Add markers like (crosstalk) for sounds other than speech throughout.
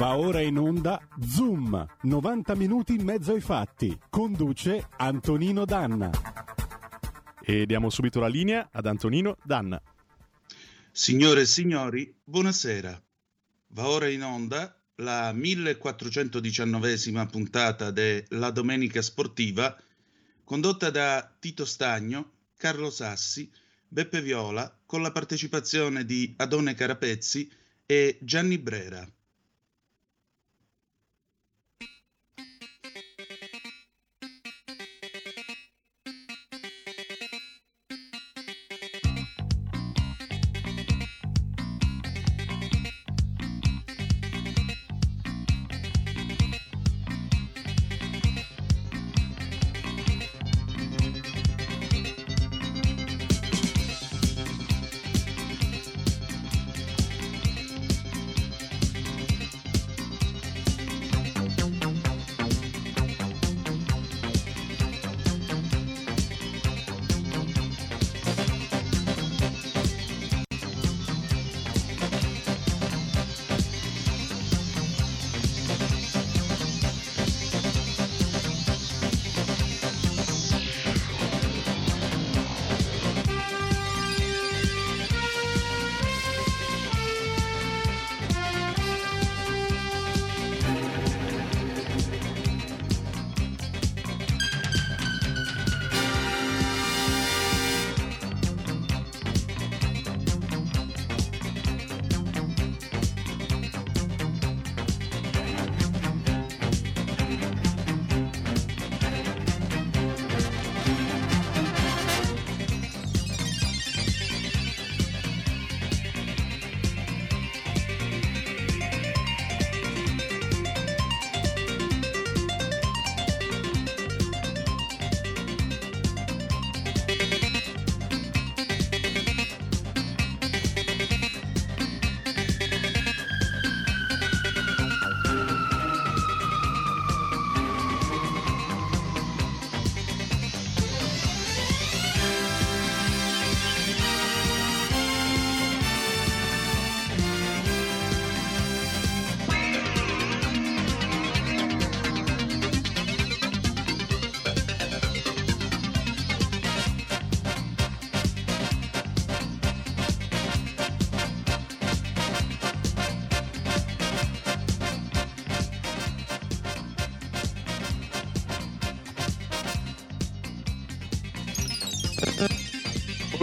Va ora in onda Zoom, 90 minuti in mezzo ai fatti. Conduce Antonino Danna. E diamo subito la linea ad Antonino Danna. Signore e signori, buonasera. Va ora in onda la 1419esima puntata della Domenica Sportiva, condotta da Tito Stagno, Carlo Sassi, Beppe Viola, con la partecipazione di Adone Carapezzi e Gianni Brera.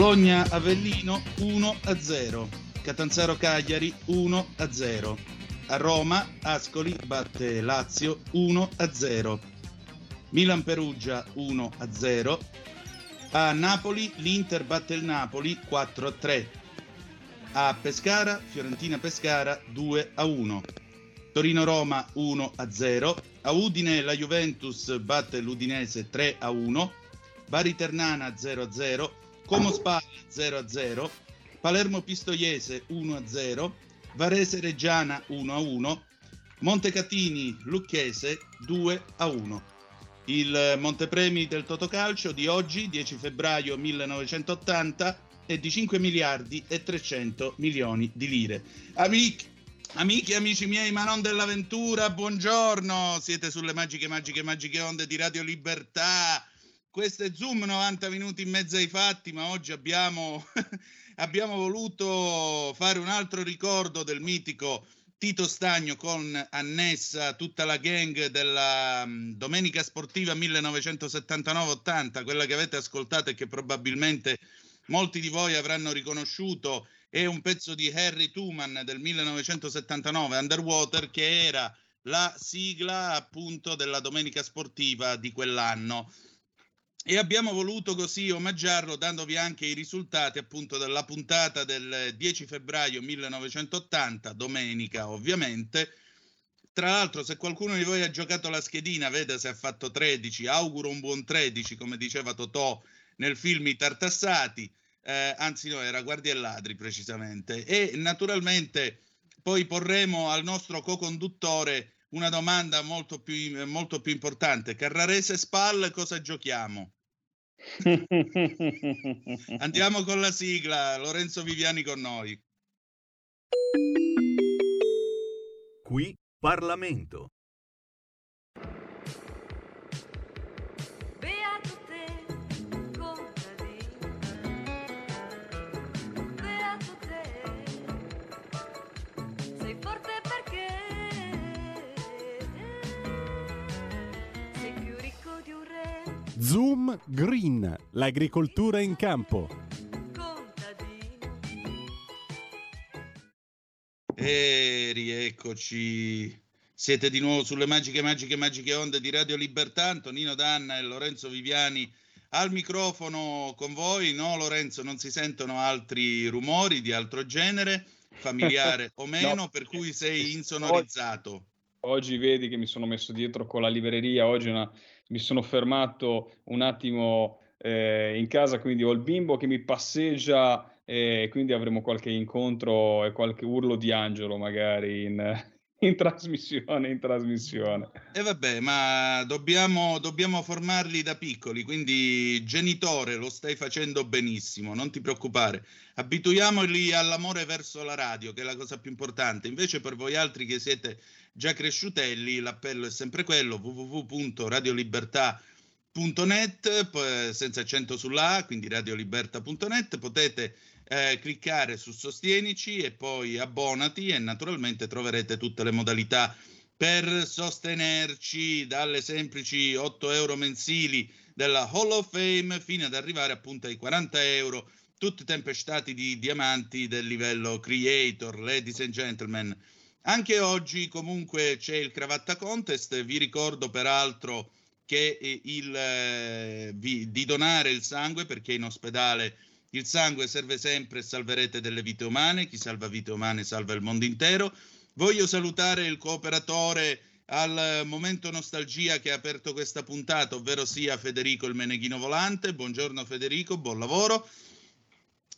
Bologna Avellino 1 a 0, Catanzaro Cagliari 1 a 0, a Roma Ascoli batte Lazio 1 a 0, Milan Perugia 1 a 0, a Napoli l'Inter batte il Napoli 4 a 3, a Pescara Fiorentina Pescara 2 a 1, Torino Roma 1 a 0, a Udine la Juventus batte l'Udinese 3 a 1, Bari Ternana 0 a 0, Como Spal 0-0, Palermo Pistoiese 1-0, Varese Reggiana 1-1, Montecatini Lucchese 2-1. Il Montepremi del Totocalcio di oggi, 10 febbraio 1980, è di 5 miliardi e 300 milioni di lire. Amici, amici e amici miei, ma non dell'avventura, buongiorno! Siete sulle magiche, magiche, magiche onde di Radio Libertà questo è Zoom 90 minuti in mezzo ai fatti, ma oggi abbiamo, (laughs) abbiamo voluto fare un altro ricordo del mitico Tito Stagno con annessa tutta la gang della um, Domenica Sportiva 1979-80, quella che avete ascoltato e che probabilmente molti di voi avranno riconosciuto, è un pezzo di Harry Tuman del 1979, Underwater, che era la sigla appunto della Domenica Sportiva di quell'anno e abbiamo voluto così omaggiarlo dandovi anche i risultati appunto della puntata del 10 febbraio 1980, domenica ovviamente. Tra l'altro, se qualcuno di voi ha giocato la schedina, vede se ha fatto 13, auguro un buon 13, come diceva Totò nel film I Tartassati, eh, anzi no, era Guardie e Ladri precisamente. E naturalmente poi porremo al nostro co-conduttore una domanda molto più, molto più importante. Carrarese Spal, cosa giochiamo? Andiamo con la sigla, Lorenzo Viviani con noi. Qui Parlamento. Zoom Green, l'agricoltura in campo. E rieccoci. Siete di nuovo sulle magiche, magiche, magiche onde di Radio Libertà. Antonino Danna e Lorenzo Viviani al microfono con voi. No, Lorenzo, non si sentono altri rumori di altro genere, familiare (laughs) o meno, No, per cui sei insonorizzato. Oggi vedi che mi sono messo dietro con la libreria, oggi una- mi sono fermato un attimo eh, in casa, quindi ho il bimbo che mi passeggia e quindi avremo qualche incontro e qualche urlo di angelo magari in, in trasmissione, in trasmissione. E vabbè, ma dobbiamo, dobbiamo formarli da piccoli, quindi genitore lo stai facendo benissimo, non ti preoccupare. Abituiamoli all'amore verso la radio, che è la cosa più importante. Invece per voi altri che siete già cresciutelli, l'appello è sempre quello, www.radiolibertà.net, senza accento sulla A, quindi radiolibertà.net, potete eh, cliccare su Sostienici e poi abbonati e naturalmente troverete tutte le modalità per sostenerci dalle semplici 8 euro mensili della Hall of Fame fino ad arrivare appunto ai 40 euro, tutti tempestati di diamanti del livello creator, ladies and gentlemen. Anche oggi comunque c'è il cravatta contest, vi ricordo peraltro che eh, il, eh, vi- di donare il sangue perché in ospedale il sangue serve sempre e salverete delle vite umane, chi salva vite umane salva il mondo intero. Voglio salutare il cooperatore al momento nostalgia che ha aperto questa puntata, ovvero sia Federico il Meneghino Volante. Buongiorno Federico, buon lavoro.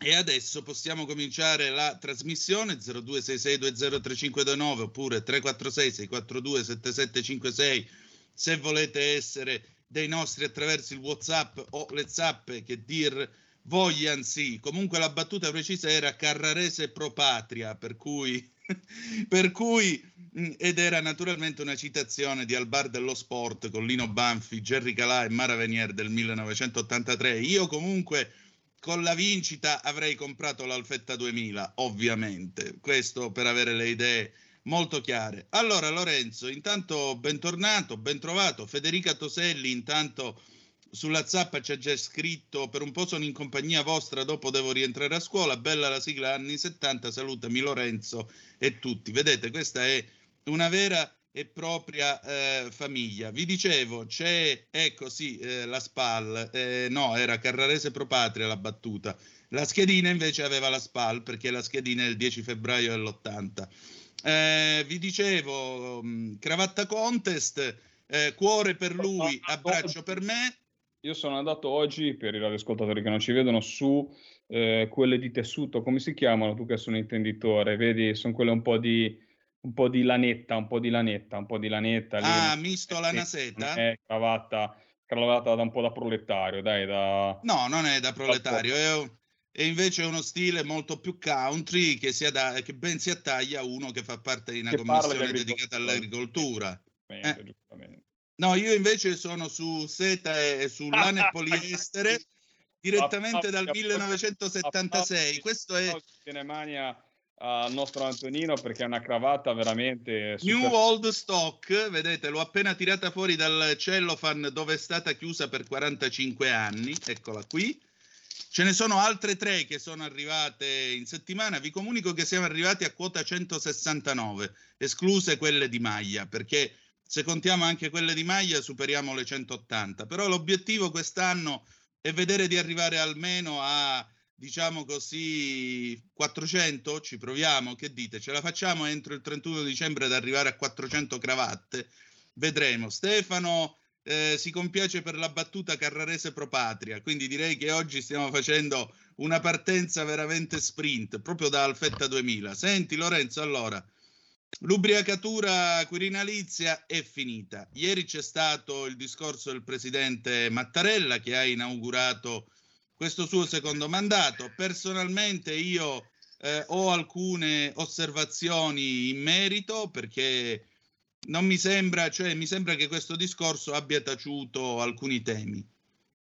E adesso possiamo cominciare la trasmissione 0266203529 oppure 346 642 7756 se volete essere dei nostri attraverso il WhatsApp o le zappe che dir vogliansi. Comunque la battuta precisa era Carrarese pro patria, per cui (laughs) per cui ed era naturalmente una citazione di Al bar dello sport con Lino Banfi, Gerry Calà e Mara Venier del 1983. Io comunque con la vincita avrei comprato l'Alfetta 2000, ovviamente. Questo per avere le idee molto chiare. Allora Lorenzo, intanto bentornato, bentrovato. Federica Toselli intanto sulla zappa ha già scritto per un po' sono in compagnia vostra, dopo devo rientrare a scuola. Bella la sigla anni 70, salutami Lorenzo e tutti. Vedete, questa è una vera e propria eh, famiglia. Vi dicevo, c'è, ecco sì, eh, la SPAL, eh, no, era Carrarese Pro Patria la battuta. La schedina invece aveva la SPAL perché la schedina è il 10 febbraio dell'80. Eh, vi dicevo, mh, cravatta contest, eh, cuore per lui, abbraccio per me. Io sono andato oggi, per i radioascoltatori che non ci vedono, su eh, quelle di tessuto, come si chiamano? Tu che sei un intenditore, vedi, sono quelle un po' di, un po' di lanetta, un po' di lanetta, un po' di lanetta. lì. Ah, misto lana seta? Eh, cravatta, cravatta da un po' da proletario, dai, da... No, non è da proletario, è, è invece uno stile molto più country che, si ada- che ben si attaglia a uno che fa parte di una commissione dedicata all'agricoltura. Eh. giustamente. No, io invece sono su seta e su lana e poliestere direttamente dal 1976. Questo è Tiene mania al nostro Antonino perché è una cravatta veramente super- New Old Stock, vedete, l'ho appena tirata fuori dal cellophane dove è stata chiusa per 45 anni, eccola qui. Ce ne sono altre tre che sono arrivate in settimana. Vi comunico che siamo arrivati a quota 169, escluse quelle di maglia, perché se contiamo anche quelle di maglia superiamo le 180. Però l'obiettivo quest'anno è vedere di arrivare almeno a, diciamo così, 400. Ci proviamo, che dite? Ce la facciamo entro il 31 dicembre ad arrivare a 400 cravatte? Vedremo. Stefano eh, si compiace per la battuta Carrarese Pro Patria, quindi direi che oggi stiamo facendo una partenza veramente sprint, proprio da Alfetta 2000. Senti Lorenzo, allora, l'ubriacatura quirinalizia è finita. Ieri c'è stato il discorso del presidente Mattarella che ha inaugurato questo suo secondo mandato. Personalmente io eh, ho alcune osservazioni in merito perché non mi sembra, cioè mi sembra che questo discorso abbia taciuto alcuni temi.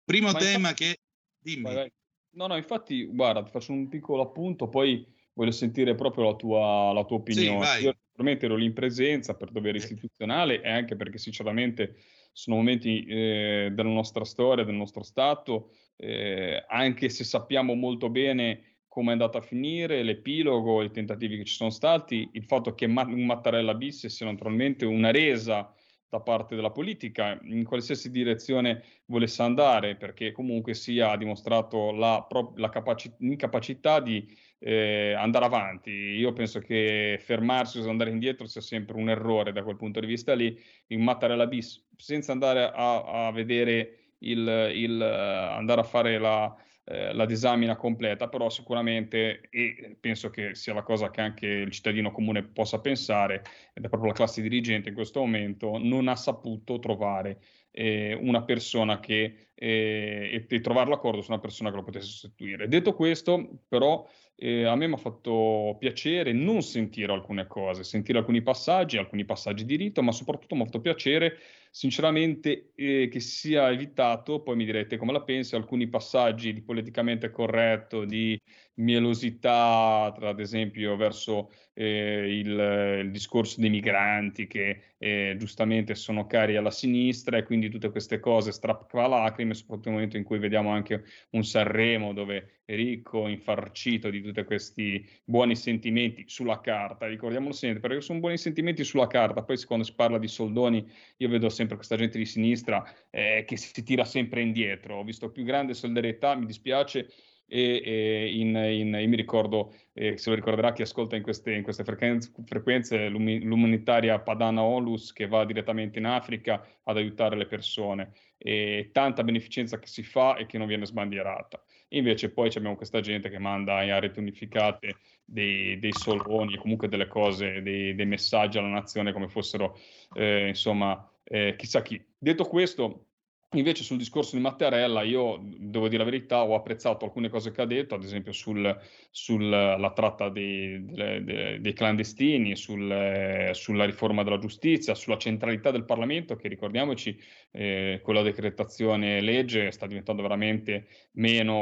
Primo Ma tema infatti- che... Dimmi. Vai, vai. No, no, infatti, guarda, ti faccio un piccolo appunto, poi voglio sentire proprio la tua, la tua opinione. vai. Io sicuramente ero lì in presenza per dovere Sì. istituzionale e anche perché sinceramente sono momenti eh, della nostra storia, del nostro Stato, eh, anche se sappiamo molto bene come è andata a finire, l'epilogo, i tentativi che ci sono stati, il fatto che un Mattarella bis sia naturalmente una resa da parte della politica in qualsiasi direzione volesse andare, perché comunque sia ha dimostrato la, la capaci- l'incapacità di eh, andare avanti. Io penso che fermarsi o andare indietro sia sempre un errore da quel punto di vista lì. In Mattarella bis, senza andare a, a vedere il, il, andare a fare la, eh, la disamina completa, però sicuramente, e penso che sia la cosa che anche il cittadino comune possa pensare, ed è proprio la classe dirigente in questo momento, non ha saputo trovare eh, una persona che eh, e, e trovare l'accordo su una persona che lo potesse sostituire. Detto questo, però, eh, a me mi ha fatto piacere non sentire alcune cose, sentire alcuni passaggi, alcuni passaggi di rito, ma soprattutto mi ha fatto piacere, sinceramente, eh, che sia evitato, poi mi direte come la pensi, alcuni passaggi di politicamente corretto, di mielosità, tra ad esempio verso eh, il, il, discorso dei migranti che eh, giustamente sono cari alla sinistra e quindi tutte queste cose strappalacrime, soprattutto nel momento in cui vediamo anche un Sanremo dove ricco, infarcito di tutti questi buoni sentimenti sulla carta, ricordiamolo sempre, perché sono buoni sentimenti sulla carta, poi quando si parla di soldoni io vedo sempre questa gente di sinistra eh, che si tira sempre indietro, ho visto più grande solidarietà, mi dispiace, e, e in, in, io mi ricordo, eh, se lo ricorderà chi ascolta in queste, in queste frequenze, frequenze l'umanitaria Padana Olus che va direttamente in Africa ad aiutare le persone e tanta beneficenza che si fa e che non viene sbandierata. Invece poi abbiamo questa gente che manda in aree unificate dei, dei soloni comunque delle cose, dei, dei, messaggi alla nazione come fossero, eh, insomma, eh, chissà chi. Detto questo, Invece sul discorso di Mattarella, io devo dire la verità, ho apprezzato alcune cose che ha detto, ad esempio sulla sul, tratta dei, dei, dei clandestini, sul, sulla riforma della giustizia, sulla centralità del Parlamento, che ricordiamoci, eh, con la decretazione legge sta diventando veramente meno,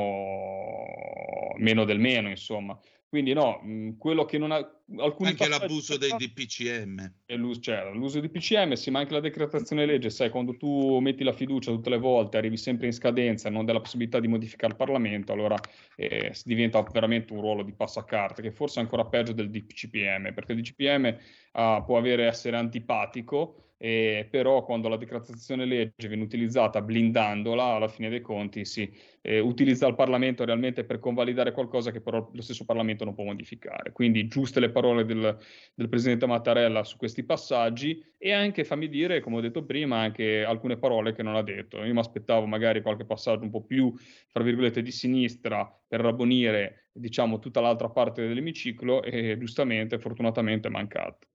meno del meno, insomma. Quindi no, quello che non ha... Alcuni anche l'abuso dei DPCM. L'uso, cioè, l'uso di PCM, sì, ma anche la decretazione legge, sai, quando tu metti la fiducia tutte le volte, arrivi sempre in scadenza e non dai la possibilità di modificare il Parlamento, allora eh, diventa veramente un ruolo di passacarte, che forse è ancora peggio del DPCM, perché il DPCM uh, può avere, essere antipatico, eh, però quando la decretazione legge viene utilizzata blindandola, alla fine dei conti si eh, utilizza il Parlamento realmente per convalidare qualcosa che però lo stesso Parlamento non può modificare. Quindi giuste le parole del, del Presidente Mattarella su questi passaggi e anche, fammi dire, come ho detto prima, anche alcune parole che non ha detto. Io mi aspettavo magari qualche passaggio un po' più, fra virgolette, di sinistra per rabbonire, diciamo, tutta l'altra parte dell'emiciclo e giustamente, fortunatamente, è mancato.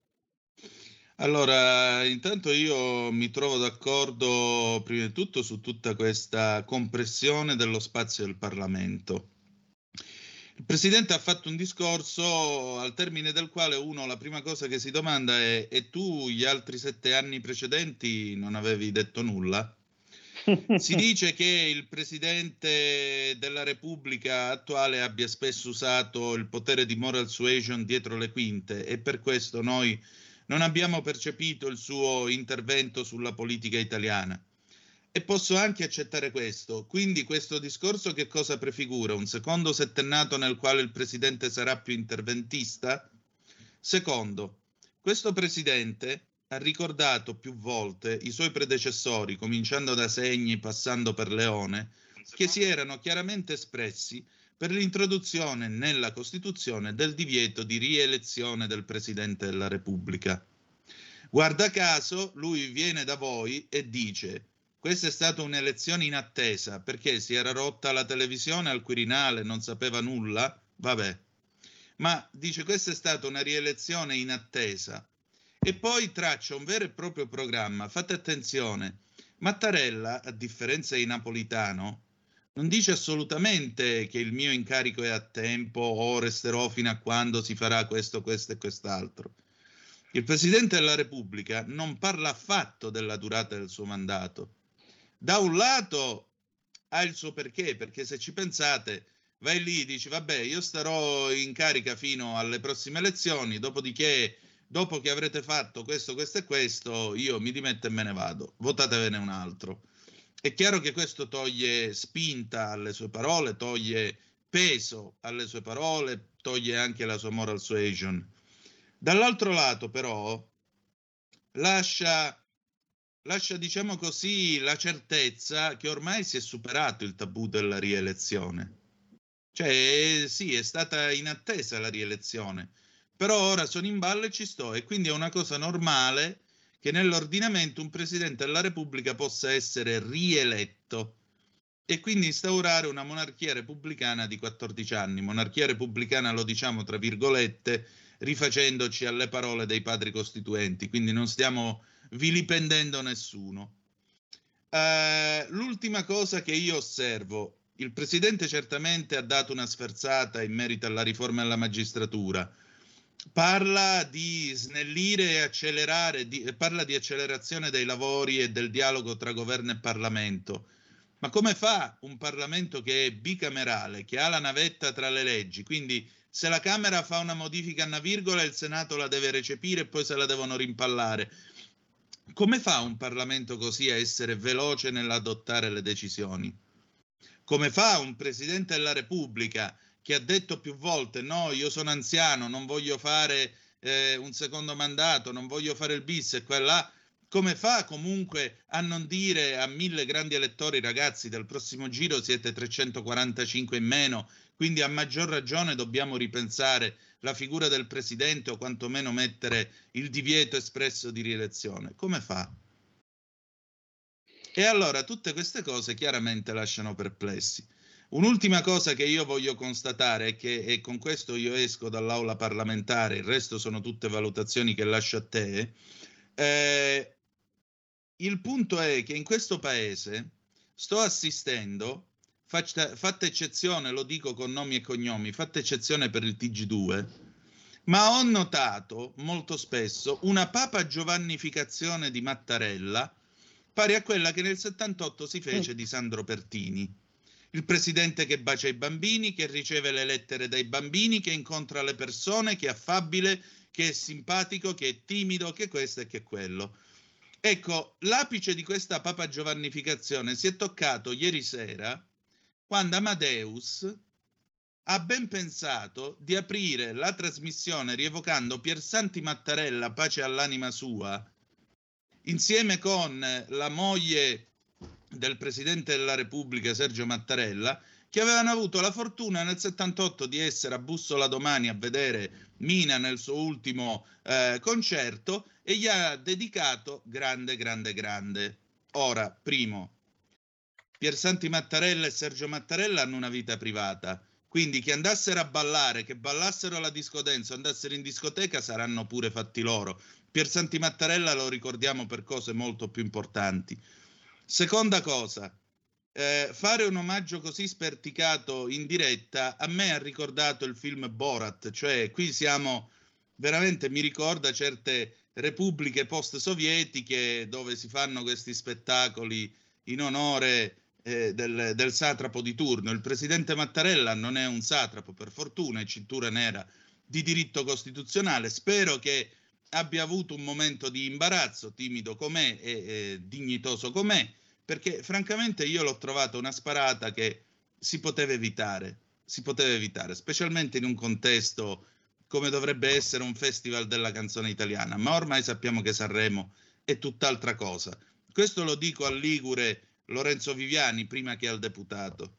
Allora, intanto io mi trovo d'accordo prima di tutto su tutta questa compressione dello spazio del Parlamento. Il Presidente ha fatto un discorso al termine del quale uno la prima cosa che si domanda è e tu gli altri sette anni precedenti non avevi detto nulla? (laughs) Si dice che il Presidente della Repubblica attuale abbia spesso usato il potere di moral suasion dietro le quinte e per questo noi non abbiamo percepito il suo intervento sulla politica italiana. E posso anche accettare questo. Quindi questo discorso che cosa prefigura? Un secondo settennato nel quale il presidente sarà più interventista? Secondo, questo presidente ha ricordato più volte i suoi predecessori, cominciando da Segni, passando per Leone, che si erano chiaramente espressi per l'introduzione nella Costituzione del divieto di rielezione del Presidente della Repubblica. Guarda caso, lui viene da voi e dice questa è stata un'elezione in attesa perché si era rotta la televisione al Quirinale, non sapeva nulla, vabbè. Ma dice questa è stata una rielezione in attesa e poi traccia un vero e proprio programma. Fate attenzione, Mattarella, a differenza di Napolitano, non dice assolutamente che il mio incarico è a tempo o resterò fino a quando si farà questo, questo e quest'altro. Il Presidente della Repubblica non parla affatto della durata del suo mandato. Da un lato ha il suo perché, perché se ci pensate, vai lì e dici, vabbè, io starò in carica fino alle prossime elezioni, dopodiché, dopo che avrete fatto questo, questo e questo, io mi dimetto e me ne vado, votatevene un altro. È chiaro che questo toglie spinta alle sue parole, toglie peso alle sue parole, toglie anche la sua moral suasion. Dall'altro lato, però, lascia, lascia, diciamo così, la certezza che ormai si è superato il tabù della rielezione. Cioè, sì, è stata in attesa la rielezione, però ora sono in ballo e ci sto, e quindi è una cosa normale che nell'ordinamento un presidente della Repubblica possa essere rieletto e quindi instaurare una monarchia repubblicana di 14 anni. Monarchia repubblicana lo diciamo tra virgolette, rifacendoci alle parole dei padri costituenti, quindi non stiamo vilipendendo nessuno. Uh, l'ultima cosa che io osservo, il presidente certamente ha dato una sferzata in merito alla riforma della magistratura, parla di snellire e accelerare, di, parla di accelerazione dei lavori e del dialogo tra governo e Parlamento. Ma come fa un Parlamento che è bicamerale, che ha la navetta tra le leggi, quindi se la Camera fa una modifica a una virgola il Senato la deve recepire e poi se la devono rimpallare? Come fa un Parlamento così a essere veloce nell'adottare le decisioni? Come fa un Presidente della Repubblica che ha detto più volte no, io sono anziano, non voglio fare eh, un secondo mandato, non voglio fare il bis e quella, come fa comunque a non dire a mille grandi elettori ragazzi del prossimo giro siete 345 in meno, quindi a maggior ragione dobbiamo ripensare la figura del presidente o quantomeno mettere il divieto espresso di rielezione. Come fa? E allora tutte queste cose chiaramente lasciano perplessi. Un'ultima cosa che io voglio constatare è che, e con questo io esco dall'aula parlamentare, il resto sono tutte valutazioni che lascio a te, eh, il punto è che in questo paese sto assistendo, fatta, fatta eccezione, lo dico con nomi e cognomi, fatta eccezione per il TG2, ma ho notato molto spesso una papa giovannificazione di Mattarella pari a quella che nel 78 si fece di Sandro Pertini il presidente che bacia i bambini, che riceve le lettere dai bambini, che incontra le persone, che è affabile, che è simpatico, che è timido, che questo e che quello. Ecco, l'apice di questa papa giovannificazione si è toccato ieri sera quando Amadeus ha ben pensato di aprire la trasmissione rievocando Piersanti Mattarella, pace all'anima sua, insieme con la moglie del Presidente della Repubblica Sergio Mattarella, che avevano avuto la fortuna nel 78 di essere a Bussola domani a vedere Mina nel suo ultimo eh, concerto e gli ha dedicato grande, grande, grande. Ora, primo, Piersanti Mattarella e Sergio Mattarella hanno una vita privata, quindi che andassero a ballare, che ballassero alla discodenza, andassero in discoteca saranno pure fatti loro. Piersanti Mattarella lo ricordiamo per cose molto più importanti. Seconda cosa, eh, fare un omaggio così sperticato in diretta a me ha ricordato il film Borat, cioè qui siamo veramente, mi ricorda certe repubbliche post-sovietiche dove si fanno questi spettacoli in onore eh, del, del, satrapo di turno. Il presidente Mattarella non è un satrapo, per fortuna, è cintura nera di diritto costituzionale. Spero che abbia avuto un momento di imbarazzo, timido com'è e, e dignitoso com'è, perché francamente io l'ho trovata una sparata che si poteva evitare, si poteva evitare, specialmente in un contesto come dovrebbe essere un festival della canzone italiana, ma ormai sappiamo che Sanremo è tutt'altra cosa. Questo lo dico al Ligure Lorenzo Viviani prima che al deputato.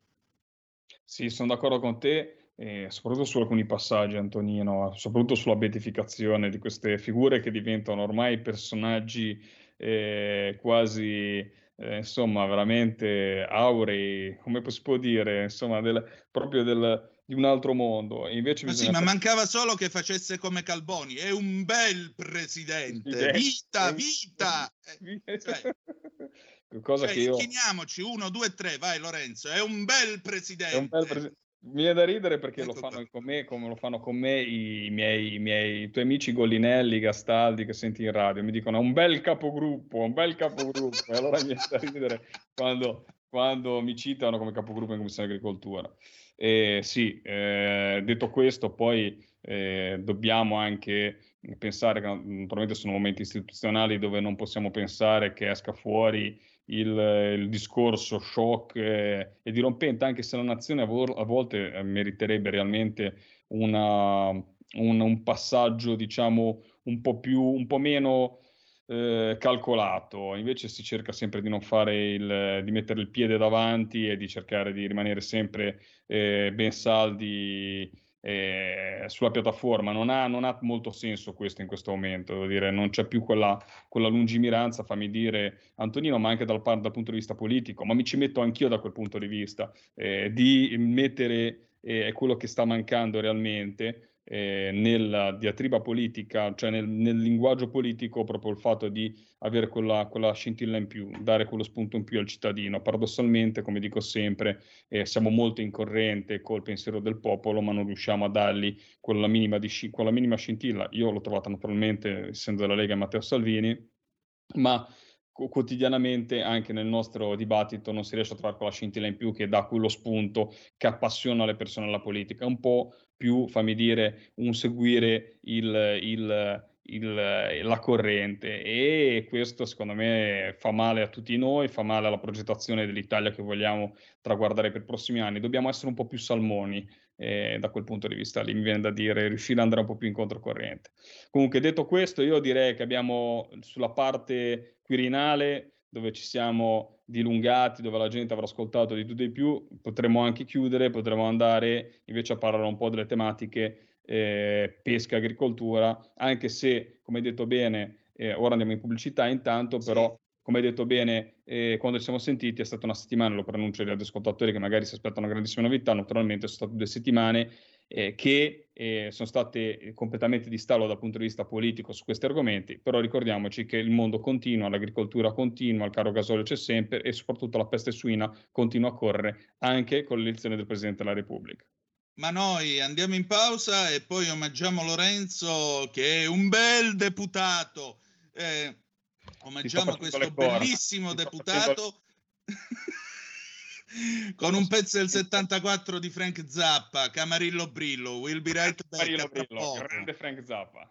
Sì, sono d'accordo con te eh, soprattutto su alcuni passaggi, Antonino, soprattutto sulla beatificazione di queste figure che diventano ormai personaggi eh, quasi, eh, insomma, veramente aurei, come si può dire, insomma, del, proprio del, di un altro mondo. E invece ma sì, ma mancava solo che facesse come Calboni, è un bel presidente, vita, vita! Eh, cioè, Cosa cioè, che io... Chiniamoci, uno, due, tre, vai Lorenzo, è un bel presidente. È un bel presidente Mi viene da ridere perché lo Ecco fanno con me come lo fanno con me i miei, i miei i tuoi amici Gollinelli, Gastaldi che senti in radio. Mi dicono un bel capogruppo, un bel capogruppo. E allora mi viene da ridere quando, quando mi citano come capogruppo in Commissione Agricoltura. E sì, eh, detto questo, poi eh, dobbiamo anche pensare che naturalmente sono momenti istituzionali dove non possiamo pensare che esca fuori il, il discorso shock eh, e dirompente, anche se la nazione a, vol- a volte eh, meriterebbe realmente una, un, un passaggio, diciamo, un po' più, un po' meno eh, calcolato. Invece si cerca sempre di non fare il, di mettere il piede davanti e di cercare di rimanere sempre eh, ben saldi eh, sulla piattaforma. Non ha, non ha molto senso questo in questo momento, devo dire, non c'è più quella, quella lungimiranza, fammi dire, Antonino, ma anche dal, dal punto di vista politico, ma mi ci metto anch'io da quel punto di vista, eh, di mettere eh, quello che sta mancando realmente eh, nella diatriba politica, cioè nel, nel linguaggio politico, proprio il fatto di avere quella, quella scintilla in più, dare quello spunto in più al cittadino. Paradossalmente, come dico sempre, eh, siamo molto in corrente col pensiero del popolo, ma non riusciamo a dargli quella minima, di quella minima scintilla. Io l'ho trovata naturalmente, essendo della Lega Matteo Salvini, ma quotidianamente anche nel nostro dibattito non si riesce a trovare quella scintilla in più che dà quello spunto che appassiona le persone alla politica, un po' più, fammi dire, un seguire il, il, il, la corrente e questo secondo me fa male a tutti noi, fa male alla progettazione dell'Italia che vogliamo traguardare per i prossimi anni. Dobbiamo essere un po' più salmoni eh, da quel punto di vista lì, mi viene da dire, riuscire ad andare un po' più in controcorrente. Comunque, detto questo, io direi che abbiamo sulla parte quirinale dove ci siamo dilungati, dove la gente avrà ascoltato di tutto e di più, potremmo anche chiudere, potremmo andare invece a parlare un po' delle tematiche eh, pesca, agricoltura, anche se, come hai detto bene, eh, ora andiamo in pubblicità intanto, Sì. però come hai detto bene, eh, quando ci siamo sentiti è stata una settimana, lo pronuncio agli ascoltatori che magari si aspettano una grandissima novità, naturalmente sono state due settimane eh, che eh, sono state completamente di stallo dal punto di vista politico su questi argomenti, però ricordiamoci che il mondo continua, l'agricoltura continua, il caro gasolio c'è sempre e soprattutto la peste suina continua a correre anche con l'elezione del Presidente della Repubblica. Ma noi andiamo in pausa e poi omaggiamo Lorenzo che è un bel deputato. Eh, omaggiamo questo bellissimo deputato con un pezzo del 74 di Frank Zappa, Camarillo Brillo. We'll be right back. Tra Brillo, grande Frank Zappa.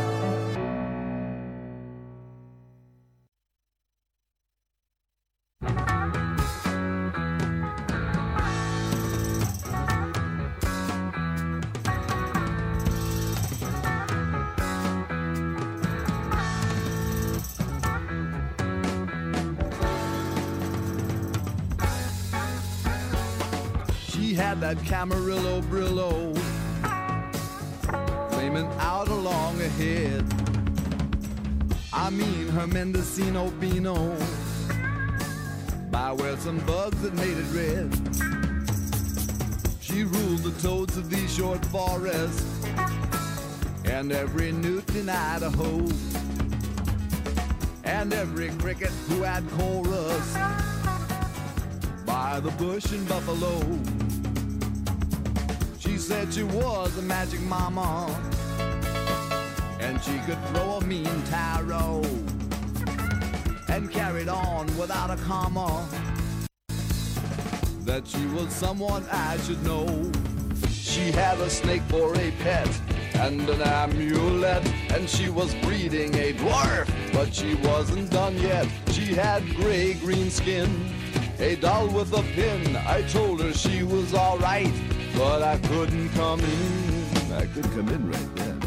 Mean her Mendocino Beano. By where some bugs that made it red. She ruled the toads of these short forests. And every newt in Idaho. And every cricket who had chorus. By the bush in Buffalo. She said she was a magic mama she could throw a mean tarot and carried on without a comma. that she was someone I should know. She had a snake for a pet and an amulet, and she was breeding a dwarf, but she wasn't done yet. She had gray green skin, a doll with a pin. I told her she was alright, but I couldn't come in. I could come in right then.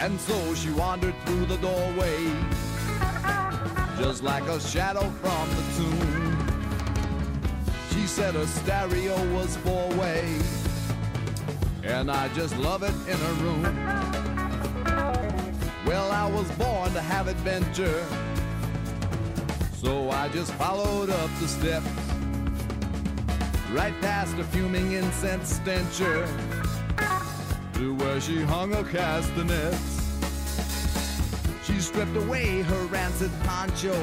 And so she wandered through the doorway, just like a shadow from the tomb. She said her stereo was four way, and I just love it in her room. Well, I was born to have adventure, so I just followed up the steps, right past a fuming incense stencher to where she hung her castanets. She stripped away her rancid poncho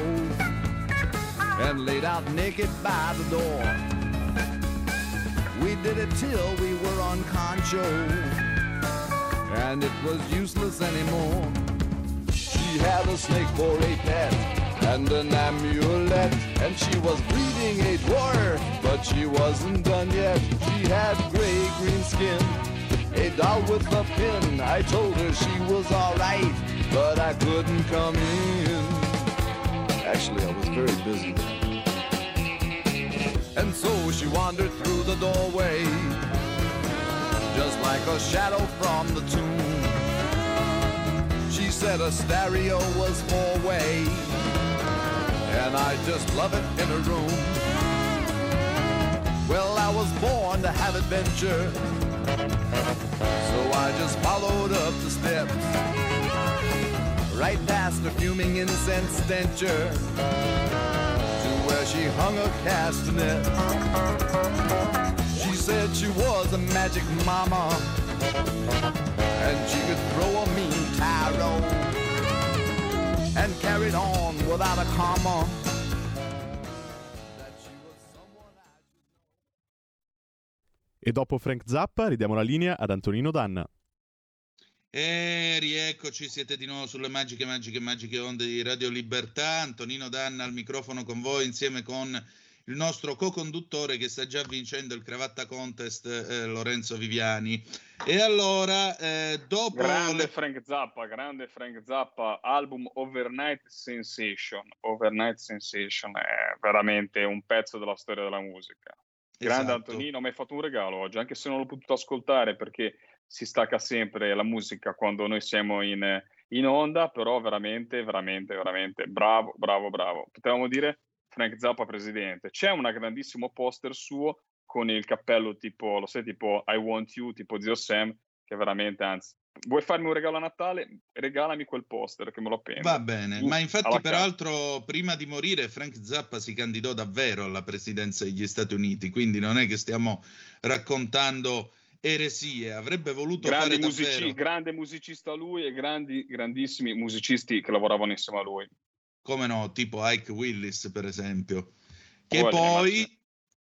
and laid out naked by the door. We did it till we were on concho, and it was useless anymore. She had a snake for a pet and an amulet, and she was breeding a dwarf, but she wasn't done yet. She had gray green skin a doll with a pin. I told her she was alright, but I couldn't come in. Actually, I was very busy. And so she wandered through the doorway, just like a shadow from the tomb. She said a stereo was four way, and I just love it in a room. Well, I was born to have adventure. Just followed up the steps, right past the fuming incense to where she hung her castanet. She said she was a magic mama, and she could throw a mean tarot, and carried on without a comma. E dopo Frank Zappa ridiamo la linea ad Antonino Danna. E rieccoci, siete di nuovo sulle magiche, magiche, magiche onde di Radio Libertà. Antonino Danna al microfono con voi insieme con il nostro co-conduttore che sta già vincendo il cravatta contest, eh, Lorenzo Viviani. E allora, eh, dopo... Grande le- Frank Zappa, grande Frank Zappa, album Overnight Sensation. Overnight Sensation è veramente un pezzo della storia della musica. Grande Esatto. Antonino, mi hai fatto un regalo oggi, anche se non l'ho potuto ascoltare perché si stacca sempre la musica quando noi siamo in, in onda, però veramente, veramente, veramente bravo, bravo, bravo. Potevamo dire Frank Zappa presidente. C'è un grandissimo poster suo con il cappello tipo, lo sai, tipo I Want You, tipo Zio Sam, che veramente, anzi, vuoi farmi un regalo a Natale? Regalami quel poster che me lo appendo. Va bene, Uh, ma infatti peraltro prima di morire Frank Zappa si candidò davvero alla presidenza degli Stati Uniti, quindi non è che stiamo raccontando eresie, avrebbe voluto Grandi fare musici- grande musicista lui e grandi, grandissimi musicisti che lavoravano insieme a lui. come no, tipo Ike Willis per esempio, che Voglia, poi,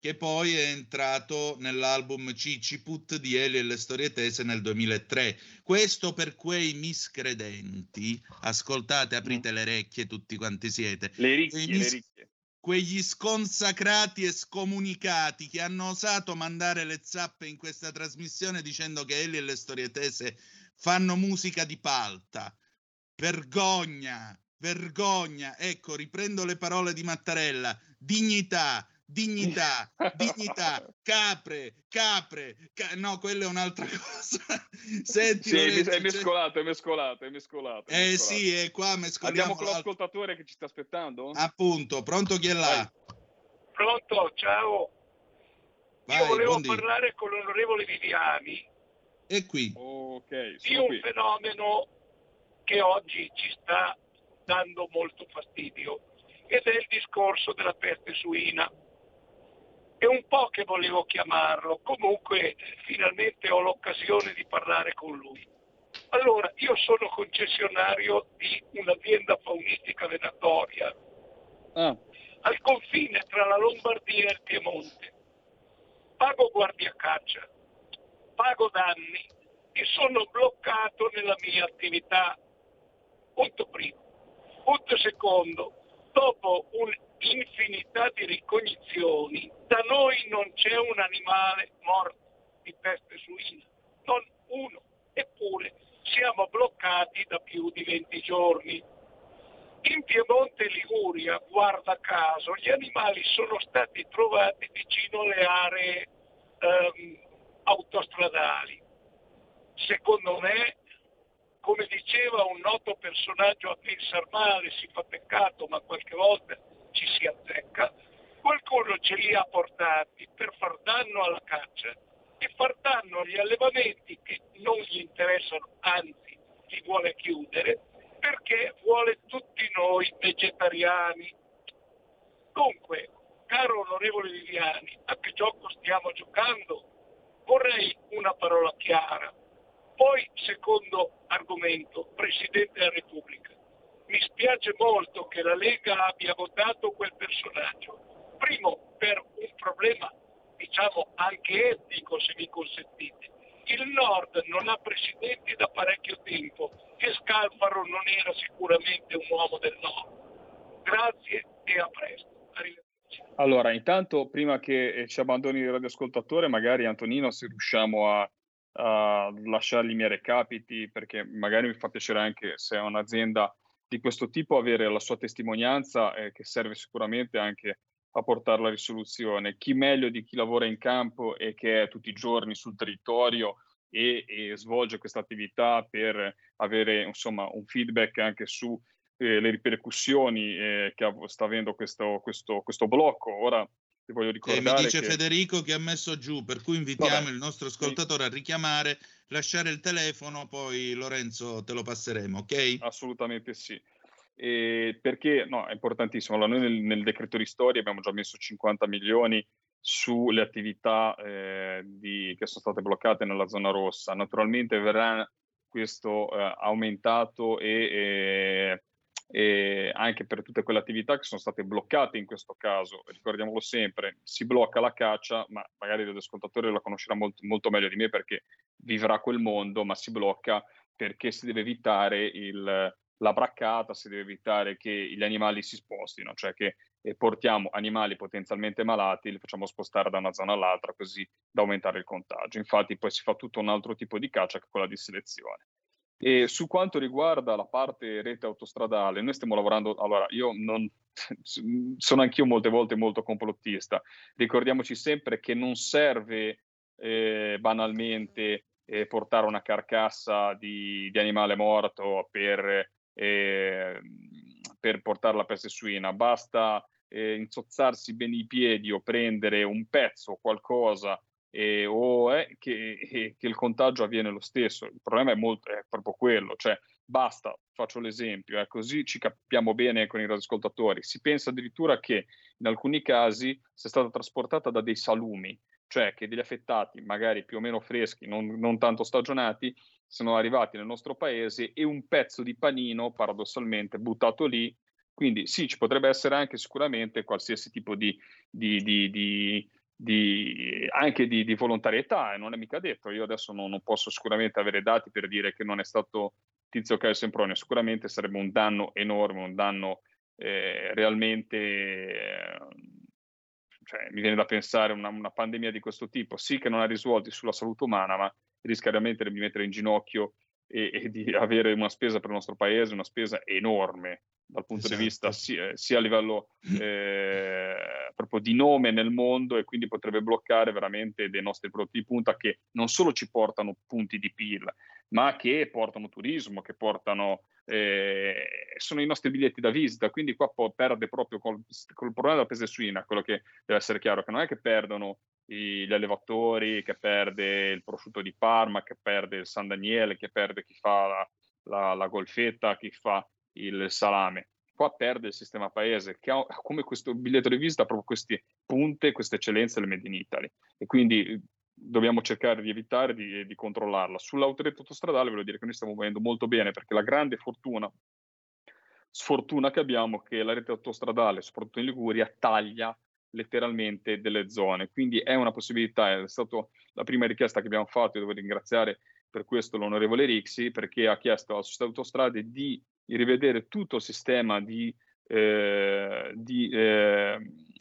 che poi è entrato nell'album Ciciput di Eli e le storie tese nel 2003. Questo per quei miscredenti, ascoltate, aprite le orecchie tutti quanti siete, Le ricchie, Quei le mis- ricchie. Quegli sconsacrati e scomunicati che hanno osato mandare le zappe in questa trasmissione dicendo che Eli e le storie tese fanno musica di palta. Vergogna, vergogna. Ecco, riprendo le parole di Mattarella. Dignità, dignità, (laughs) dignità, capre, capre. ca- no, quella è un'altra (laughs) cosa. Senti, Sì, è Lorenzo, è mescolato, è mescolato, è mescolato. è Eh mescolato. sì, è qua Andiamo mescoliamo con l'ascoltatore che ci sta aspettando? Appunto, pronto chi è là? Pronto, ciao. Vai, Io volevo parlare con l'onorevole Viviani È qui. Ok, di un qui. fenomeno che oggi ci sta dando molto fastidio ed è il discorso della peste suina. È un po' che volevo chiamarlo, comunque finalmente ho l'occasione di parlare con lui. Allora, io sono concessionario di un'azienda faunistica venatoria Ah, al confine tra la Lombardia e il Piemonte. Pago guardia caccia, pago danni e sono bloccato nella mia attività. Punto primo. Punto secondo, dopo un infinità di ricognizioni, da noi non c'è un animale morto di peste suina, non uno, eppure siamo bloccati da più di 20 giorni. In Piemonte e Liguria, guarda caso, gli animali sono stati trovati vicino alle aree ehm, autostradali. Secondo me, come diceva un noto personaggio a pensar male, si fa peccato, ma qualche volta ci si azzecca, qualcuno ce li ha portati per far danno alla caccia e far danno agli allevamenti che non gli interessano, anzi li vuole chiudere, perché vuole tutti noi vegetariani. Dunque, caro onorevole Viviani, a che gioco stiamo giocando? Vorrei una parola chiara. Poi, secondo argomento, Presidente della Repubblica. Mi spiace molto che la Lega abbia votato quel personaggio. Primo, per un problema, diciamo, anche etnico, se mi consentite. Il Nord non ha presidenti da parecchio tempo e Scalfaro non era sicuramente un uomo del Nord. Grazie e a presto. Allora, intanto, prima che eh, ci abbandoni il radioascoltatore, magari Antonino, se riusciamo a, a lasciargli i miei recapiti, perché magari mi fa piacere anche se è un'azienda di questo tipo avere la sua testimonianza, eh, che serve sicuramente anche a portare la risoluzione. Chi meglio di chi lavora in campo e che è tutti i giorni sul territorio e, e svolge questa attività per avere insomma un feedback anche su eh, le ripercussioni eh, che sta avendo questo, questo, questo blocco. Ora ti voglio E ricordare mi dice che... Federico che ha messo giù, per cui invitiamo Vabbè. il nostro ascoltatore a richiamare, lasciare il telefono, poi Lorenzo te lo passeremo, ok? Assolutamente sì. E perché no, è importantissimo. Allora, noi nel, nel decreto ristori abbiamo già messo 50 milioni sulle attività eh, di- che sono state bloccate nella zona rossa. Naturalmente verrà questo eh, aumentato e, e- e anche per tutte quelle attività che sono state bloccate in questo caso. Ricordiamolo sempre, si blocca la caccia, ma magari l'ascoltatore la conoscerà molto, molto meglio di me perché vivrà quel mondo, ma si blocca perché si deve evitare il, la braccata, si deve evitare che gli animali si spostino, cioè che eh, portiamo animali potenzialmente malati, li facciamo spostare da una zona all'altra così da aumentare il contagio. Infatti poi si fa tutto un altro tipo di caccia che è quella di selezione. E su quanto riguarda la parte rete autostradale, noi stiamo lavorando, allora io non, (laughs) sono anch'io molte volte molto complottista, ricordiamoci sempre che non serve eh, banalmente eh, portare una carcassa di, di animale morto per, eh, per portare la peste suina, basta insozzarsi bene i piedi o prendere un pezzo o qualcosa eh, o è che, che il contagio avviene lo stesso. Il problema è, molto, è proprio quello, cioè basta, faccio l'esempio, eh, così ci capiamo bene con i radioascoltatori. Si pensa addirittura che in alcuni casi sia stata trasportata da dei salumi, cioè che degli affettati, magari più o meno freschi, non, non tanto stagionati, sono arrivati nel nostro paese e un pezzo di panino, paradossalmente, buttato lì. Quindi sì, ci potrebbe essere anche sicuramente qualsiasi tipo di, di, di, di di, anche di, di, volontarietà e non è mica detto. Io adesso non, non, posso sicuramente avere dati per dire che non è stato Tizio Caio Sempronio, sicuramente sarebbe un danno enorme, un danno eh, realmente, eh, cioè, mi viene da pensare una, una pandemia di questo tipo, sì che non ha risvolti sulla salute umana, ma rischia veramente di mettere in ginocchio e, e, di avere una spesa per il nostro paese, una spesa enorme dal punto esatto. di vista sia, sia a livello (clears throat) eh, proprio di nome nel mondo e quindi potrebbe bloccare veramente dei nostri prodotti di punta che non solo ci portano punti di PIL, ma che portano turismo, che portano eh, sono i nostri biglietti da visita, quindi qua perde proprio col, col problema della peste suina, quello che deve essere chiaro, che non è che perdono gli allevatori, che perde il prosciutto di Parma, che perde il San Daniele, che perde chi fa la, la, la golfetta, chi fa il salame. Qua perde il sistema paese che ha come questo biglietto di visita proprio queste punte, queste eccellenze del Made in Italy e quindi dobbiamo cercare di evitare di, di controllarla. Sull'autoretto autostradale voglio dire che noi stiamo muovendo molto bene perché la grande fortuna, sfortuna che abbiamo è che la rete autostradale, soprattutto in Liguria, taglia letteralmente delle zone. Quindi è una possibilità, è stata la prima richiesta che abbiamo fatto e devo ringraziare per questo l'onorevole Rixi perché ha chiesto alla società autostrade di di rivedere tutto il sistema di eh, di, eh,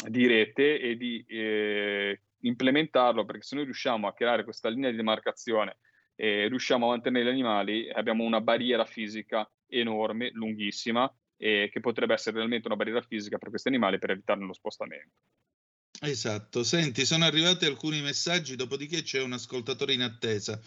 di, rete e di eh, implementarlo, perché se noi riusciamo a creare questa linea di demarcazione e riusciamo a mantenere gli animali, abbiamo una barriera fisica enorme, lunghissima, e che potrebbe essere realmente una barriera fisica per questi animali per evitarne lo spostamento. Esatto, senti, sono arrivati alcuni messaggi, dopodiché c'è un ascoltatore in attesa.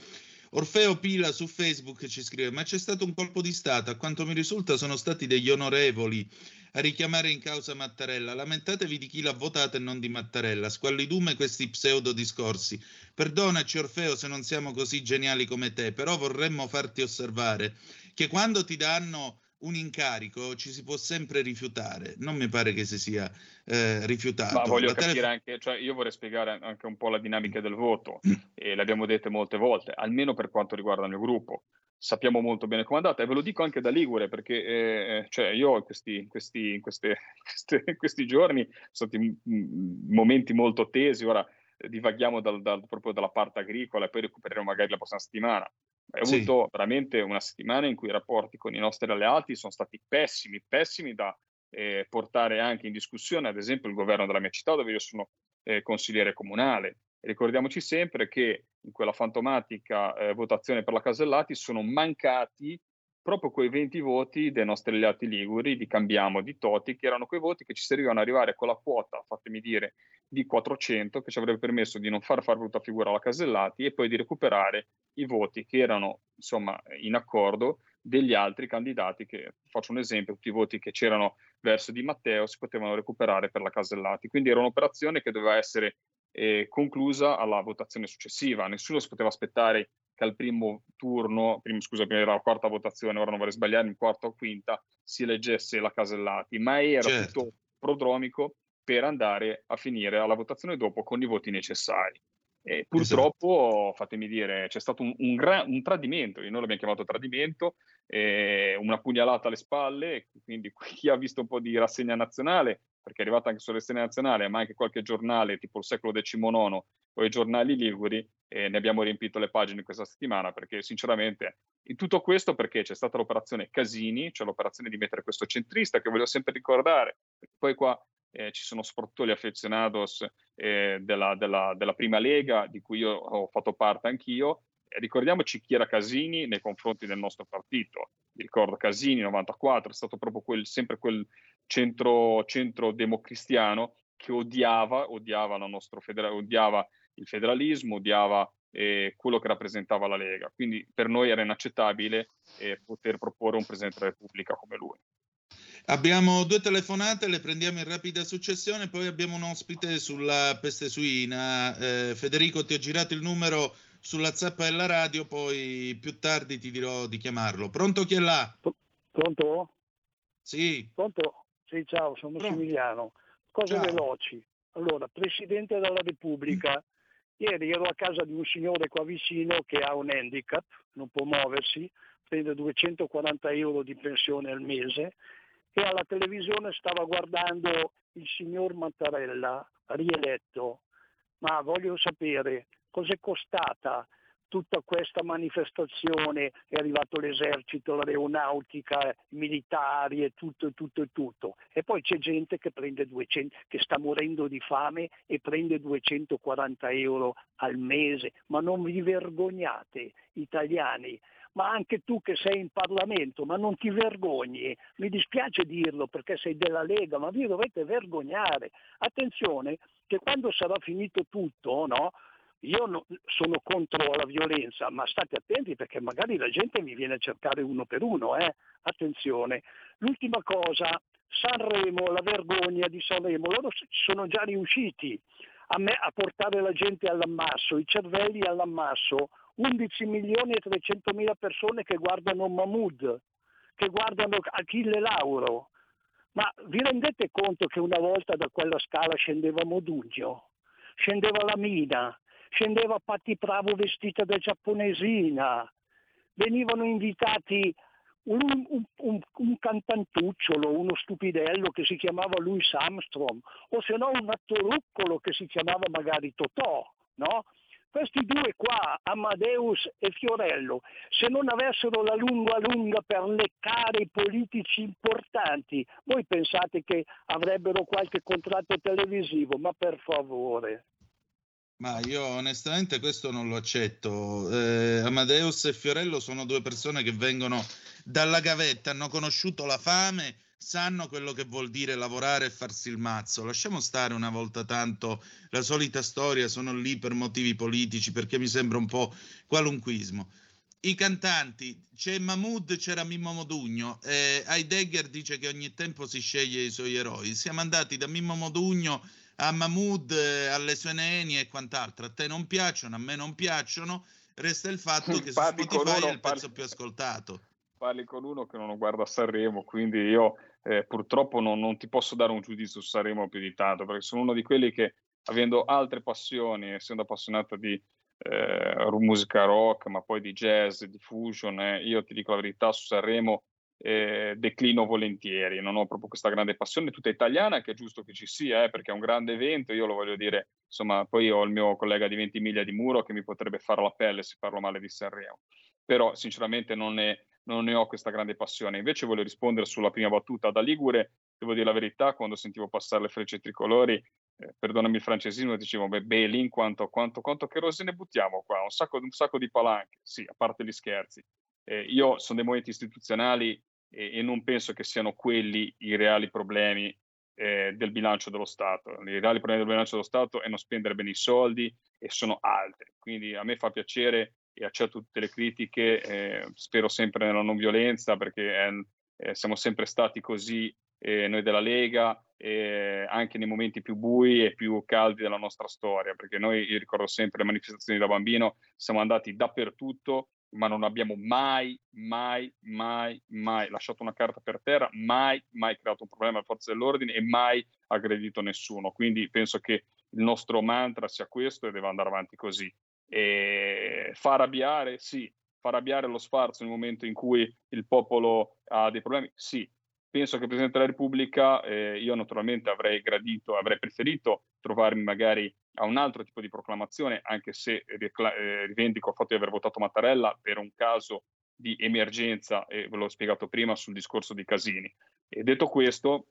Orfeo Pila su Facebook ci scrive: Ma c'è stato un colpo di Stato. A quanto mi risulta, sono stati degli onorevoli a richiamare in causa Mattarella. Lamentatevi di chi l'ha votato e non di Mattarella. Squallidume questi pseudo discorsi. Perdonaci, Orfeo, se non siamo così geniali come te, però vorremmo farti osservare che quando ti danno un incarico ci si può sempre rifiutare. Non mi pare che si sia eh, rifiutato. Ma voglio la capire tele... anche, cioè io vorrei spiegare anche un po' la dinamica del voto, e l'abbiamo detto molte volte, almeno per quanto riguarda il mio gruppo. Sappiamo molto bene come è andata e ve lo dico anche da Ligure perché eh, cioè io in questi, questi, queste, (laughs) queste, questi giorni sono stati momenti molto tesi, ora divaghiamo dal, dal, proprio dalla parte agricola e poi recupereremo magari la prossima settimana. Ho sì. avuto veramente una settimana in cui i rapporti con i nostri alleati sono stati pessimi, pessimi da eh, portare anche in discussione, ad esempio, il governo della mia città, dove io sono eh, consigliere comunale. ricordiamoci sempre che in quella fantomatica eh, votazione per la Casellati sono mancati proprio quei 20 voti dei nostri alleati liguri di Cambiamo, di Toti, che erano quei voti che ci servivano ad arrivare con la quota, fatemi dire, di 400, che ci avrebbe permesso di non far far brutta figura alla Casellati e poi di recuperare i voti che erano insomma in accordo degli altri candidati che, faccio un esempio, tutti i voti che c'erano verso Di Matteo si potevano recuperare per la Casellati. Quindi era un'operazione che doveva essere eh, conclusa alla votazione successiva. Nessuno si poteva aspettare che al primo turno, primo, scusa, prima era la quarta votazione, ora non vorrei sbagliare, in quarta o quinta, si leggesse la Casellati, ma era certo. tutto prodromico per andare a finire alla votazione dopo con i voti necessari. E purtroppo, esatto. fatemi dire, c'è stato un, un, gra- un tradimento, noi l'abbiamo chiamato tradimento, eh, una pugnalata alle spalle, quindi (laughs) chi ha visto un po' di rassegna nazionale, perché è arrivata anche sulla rassegna nazionale, ma anche qualche giornale tipo il secolo XIX o i giornali liguri, eh, ne abbiamo riempito le pagine questa settimana, perché sinceramente in tutto questo perché c'è stata l'operazione Casini, cioè l'operazione di mettere questo centrista che voglio sempre ricordare, poi qua eh, ci sono soprattutto gli affezionados eh, della, della, della, prima lega, di cui io ho fatto parte anch'io. Eh, ricordiamoci chi era Casini nei confronti del nostro partito. Mi ricordo Casini 94, è stato proprio quel, sempre quel centro, centro democristiano che odiava, odiava, federa- odiava il federalismo, odiava eh, quello che rappresentava la Lega. Quindi per noi era inaccettabile eh, poter proporre un Presidente della Repubblica come lui. Abbiamo due telefonate, le prendiamo in rapida successione, poi abbiamo un ospite sulla peste suina. Eh, Federico, ti ho girato il numero sulla zappa della radio, poi più tardi ti dirò di chiamarlo. Pronto chi è là? Pronto? Sì. Pronto? Sì, ciao, sono. Massimiliano. Cose ciao. veloci. Allora, Presidente della Repubblica, ieri ero a casa di un signore qua vicino che ha un handicap, non può muoversi, prende 240 euro di pensione al mese e alla televisione stava guardando il signor Mattarella rieletto. Ma voglio sapere cos'è costata tutta questa manifestazione, è arrivato l'esercito, l'aeronautica, i militari e tutto e tutto e tutto. E poi c'è gente che, 200, che sta morendo di fame e prende 240 euro al mese. Ma non vi vergognate, italiani ma anche tu che sei in Parlamento, ma non ti vergogni, mi dispiace dirlo perché sei della Lega, ma vi dovete vergognare. Attenzione che quando sarà finito tutto, no? Io no, sono contro la violenza, ma state attenti perché magari la gente mi viene a cercare uno per uno, eh? attenzione. L'ultima cosa, Sanremo, la vergogna di Sanremo, loro sono già riusciti a, me, a portare la gente all'ammasso, i cervelli all'ammasso, 11 milioni e 300 mila persone che guardano Mahmood, che guardano Achille Lauro. Ma vi rendete conto che una volta da quella scala scendeva Modugno, scendeva la Mina, scendeva Patti Bravo vestita da giapponesina, venivano invitati un, un, un, un, cantantucciolo, uno stupidello che si chiamava Louis Armstrong, o se no un attoruccolo che si chiamava magari Totò, no? Questi due qua, Amadeus e Fiorello, se non avessero la lunga lunga per leccare i politici importanti, voi pensate che avrebbero qualche contratto televisivo? Ma per favore. Ma io onestamente questo non lo accetto. Eh, Amadeus e Fiorello sono due persone che vengono dalla gavetta, hanno conosciuto la fame, sanno quello che vuol dire lavorare e farsi il mazzo. Lasciamo stare una volta tanto la solita storia, sono lì per motivi politici, perché mi sembra un po' qualunquismo. I cantanti, c'è Mahmood, c'era Mimmo Modugno, eh, Heidegger dice che ogni tempo si sceglie i suoi eroi. Siamo andati da Mimmo Modugno a Mahmood, eh, alle sue neni e quant'altro. A te non piacciono, a me non piacciono. Resta il fatto (laughs) che su Parli con Spotify è il parli- pezzo più ascoltato. Parli con uno che non guarda Sanremo, quindi io eh, purtroppo non, non ti posso dare un giudizio su Sanremo più di tanto, perché sono uno di quelli che, avendo altre passioni, essendo appassionato di eh, musica rock, ma poi di jazz, di fusion, eh, io ti dico la verità, su Sanremo eh, declino volentieri, non ho proprio questa grande passione tutta italiana, che è giusto che ci sia, eh, perché è un grande evento, io lo voglio dire, insomma, poi ho il mio collega di 20 miglia di muro che mi potrebbe fare la pelle se parlo male di Sanremo, però sinceramente non ne, non ne ho questa grande passione. Invece voglio rispondere sulla prima battuta da Ligure, devo dire la verità, quando sentivo passare le frecce tricolori, eh, perdonami il francesismo, dicevo, beh, Belin, quanto, quanto, quanto kerosene buttiamo qua? Un sacco, un sacco di palanche, sì, a parte gli scherzi. Eh, io sono dei movimenti istituzionali e, e non penso che siano quelli i reali problemi eh, del bilancio dello Stato. I reali problemi del bilancio dello Stato è non spendere bene i soldi e sono altri. Quindi a me fa piacere e accetto tutte le critiche, eh, spero sempre nella non violenza perché eh, eh, siamo sempre stati così eh, noi della Lega, anche nei momenti più bui e più caldi della nostra storia, perché noi, io ricordo sempre le manifestazioni da bambino, siamo andati dappertutto, ma non abbiamo mai, mai, mai, mai lasciato una carta per terra, mai, mai creato un problema alle forze dell'ordine e mai aggredito nessuno. Quindi penso che il nostro mantra sia questo e deve andare avanti così. E fa arrabbiare? Sì. Fa arrabbiare lo sfarzo nel momento in cui il popolo ha dei problemi? Sì. Penso che il Presidente della Repubblica, eh, io naturalmente avrei gradito, avrei preferito trovarmi magari a un altro tipo di proclamazione, anche se ricla- eh, rivendico il fatto di aver votato Mattarella per un caso di emergenza, e ve l'ho spiegato prima sul discorso di Casini. E detto questo,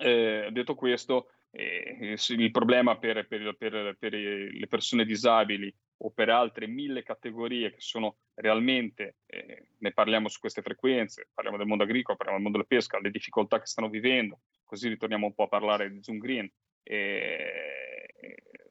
eh, detto questo eh, il problema per, per, per, per, le persone disabili o per altre mille categorie che sono realmente, eh, ne parliamo su queste frequenze, parliamo del mondo agricolo, parliamo del mondo della pesca, le difficoltà che stanno vivendo, così ritorniamo un po' a parlare di Zoom Green, eh,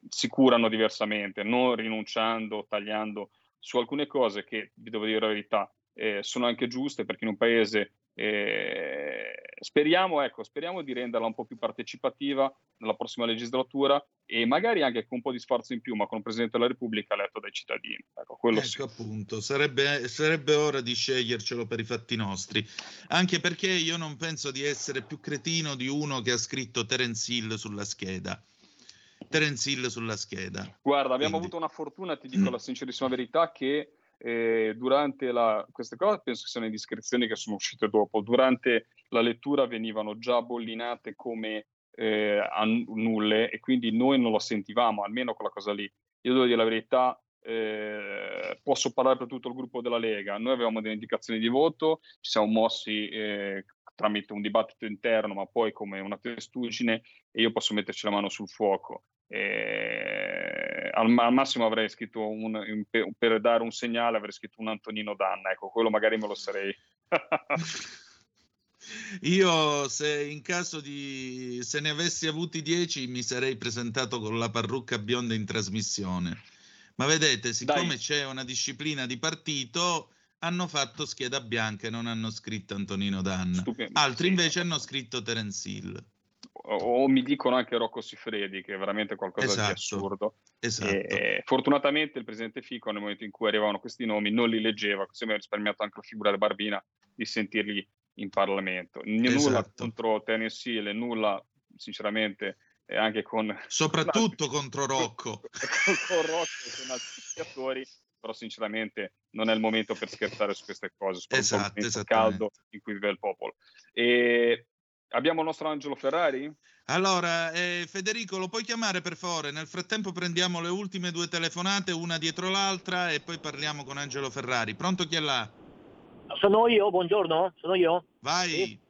si curano diversamente, non rinunciando, tagliando su alcune cose che, vi devo dire la verità, eh, sono anche giuste perché in un paese eh, speriamo, ecco, speriamo di renderla un po' più partecipativa nella prossima legislatura e magari anche con un po' di sforzo in più, ma con un Presidente della Repubblica eletto dai cittadini. Ecco, quello ecco sì. appunto, sarebbe, sarebbe ora di scegliercelo per i fatti nostri, anche perché io non penso di essere più cretino di uno che ha scritto Terence Hill sulla scheda. Terence Hill sulla scheda. Guarda, abbiamo Quindi- avuto una fortuna, ti dico la sincerissima verità, che durante la, queste cose penso che siano indiscrezioni che sono uscite dopo. Durante la lettura venivano già bollinate come eh, a n- nulle e quindi noi non lo sentivamo, almeno quella cosa lì. Io devo dire la verità, eh, posso parlare per tutto il gruppo della Lega. Noi avevamo delle indicazioni di voto, ci siamo mossi eh, tramite un dibattito interno, ma poi come una testuggine, e io posso metterci la mano sul fuoco. Eh, al, al massimo avrei scritto un, un- per, dare un segnale, avrei scritto un Antonino Danna. Ecco, quello magari me lo sarei. (laughs) Io se in caso di se ne avessi avuti 10 mi sarei presentato con la parrucca bionda in trasmissione. Ma vedete, siccome Dai. c'è una disciplina di partito, hanno fatto scheda bianca e non hanno scritto Antonino Danna. Stupi- Altri invece hanno scritto Terence Hill. O, mi dicono anche Rocco Siffredi, che è veramente qualcosa di Esatto. assurdo. Esatto. E, fortunatamente il presidente Fico, nel momento in cui arrivavano questi nomi, non li leggeva, così mi ha risparmiato anche la figura di Barbina di sentirli in Parlamento. N- Nulla Esatto. contro Terence Hill, nulla, sinceramente, e anche con, Soprattutto (laughs) contro Rocco. con, con Rocco e con altri giocatori, però sinceramente non è il momento per scherzare su queste cose, soprattutto Esatto, caldo in cui vive il popolo. E abbiamo il nostro Angelo Ferrari? Allora, eh, Federico, lo puoi chiamare per favore? Nel frattempo prendiamo le ultime due telefonate, una dietro l'altra, e poi parliamo con Angelo Ferrari. Pronto chi è là? Sono io, buongiorno, sono io. Vai. Sì.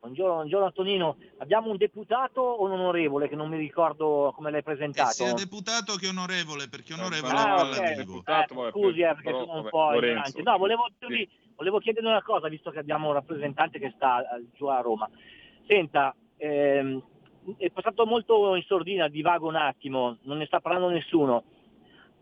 Buongiorno, buongiorno Antonino. Abbiamo un deputato o un onorevole che non mi ricordo come l'hai presentato? sia deputato che onorevole, perché onorevole Ah, è ok. relativo. Deputato, vabbè, Scusi, eh, perché però, sono un po' ignorante. No, volevo, Sì. volevo chiedere una cosa, visto che abbiamo un rappresentante che sta eh, giù a Roma. Senta, ehm, è passato molto in sordina, divago un attimo, non ne sta parlando nessuno.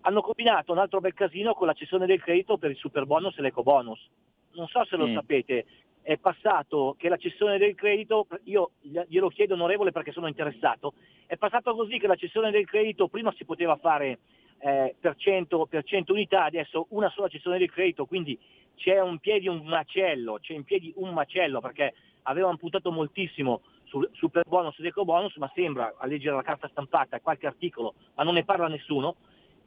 Hanno combinato un altro bel casino con la cessione del credito per il super bonus e l'eco bonus. Non so se lo Mm. sapete, è passato che la cessione del credito, io glielo chiedo onorevole perché sono interessato, è passato così che la cessione del credito prima si poteva fare eh, per, 100, per 100 unità, adesso una sola cessione del credito, quindi c'è un piedi un macello, c'è in piedi un macello perché avevano puntato moltissimo sul super bonus ed eco bonus, ma sembra a leggere la carta stampata qualche articolo, ma non ne parla nessuno,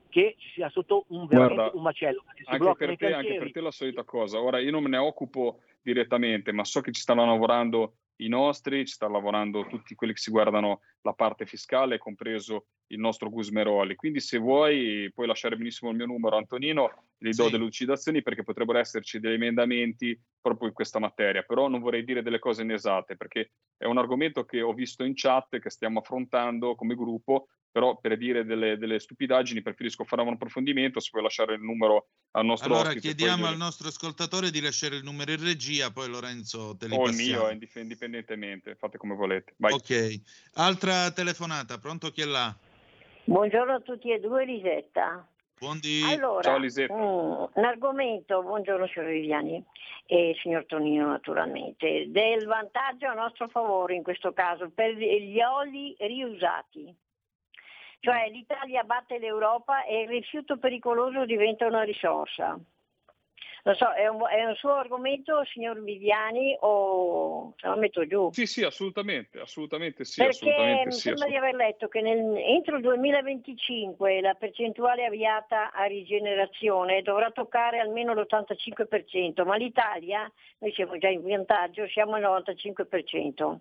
che ci sia sotto un, Guarda, un macello. Anche per, te, anche per te la solita cosa. Ora, io non me ne occupo direttamente, ma so che ci stanno lavorando i nostri, ci stanno lavorando tutti quelli che si guardano la parte fiscale, compreso il nostro Gusmeroli. Quindi se vuoi puoi lasciare benissimo il mio numero, Antonino, gli do Sì. delle lucidazioni perché potrebbero esserci degli emendamenti proprio in questa materia, però non vorrei dire delle cose inesatte perché è un argomento che ho visto in chat, che stiamo affrontando come gruppo, però per dire delle, delle stupidaggini preferisco fare un approfondimento, se puoi lasciare il numero al nostro Allora ospite. poi chiediamo io- al nostro ascoltatore di lasciare il numero in regia, poi Lorenzo te li o il passiamo. mio, indipendentemente, fate come volete. Vai. Ok, altra telefonata, pronto chi è là? Buongiorno a tutti e due, Lisetta. Buondì. Allora, Ciao, Lisetta. mm, un argomento, buongiorno signor Viviani e signor Tonino naturalmente, del vantaggio a nostro favore in questo caso per gli oli riusati. Cioè l'Italia batte l'Europa e il rifiuto pericoloso diventa una risorsa. Non so, è un, è un suo argomento, signor Viviani, o se lo metto giù? Sì, sì, assolutamente, assolutamente sì, Perché assolutamente mi sì. sembra di aver letto che nel- entro il 2025 la percentuale avviata a rigenerazione dovrà toccare almeno l'85%, ma l'Italia, noi siamo già in vantaggio, siamo al 95%.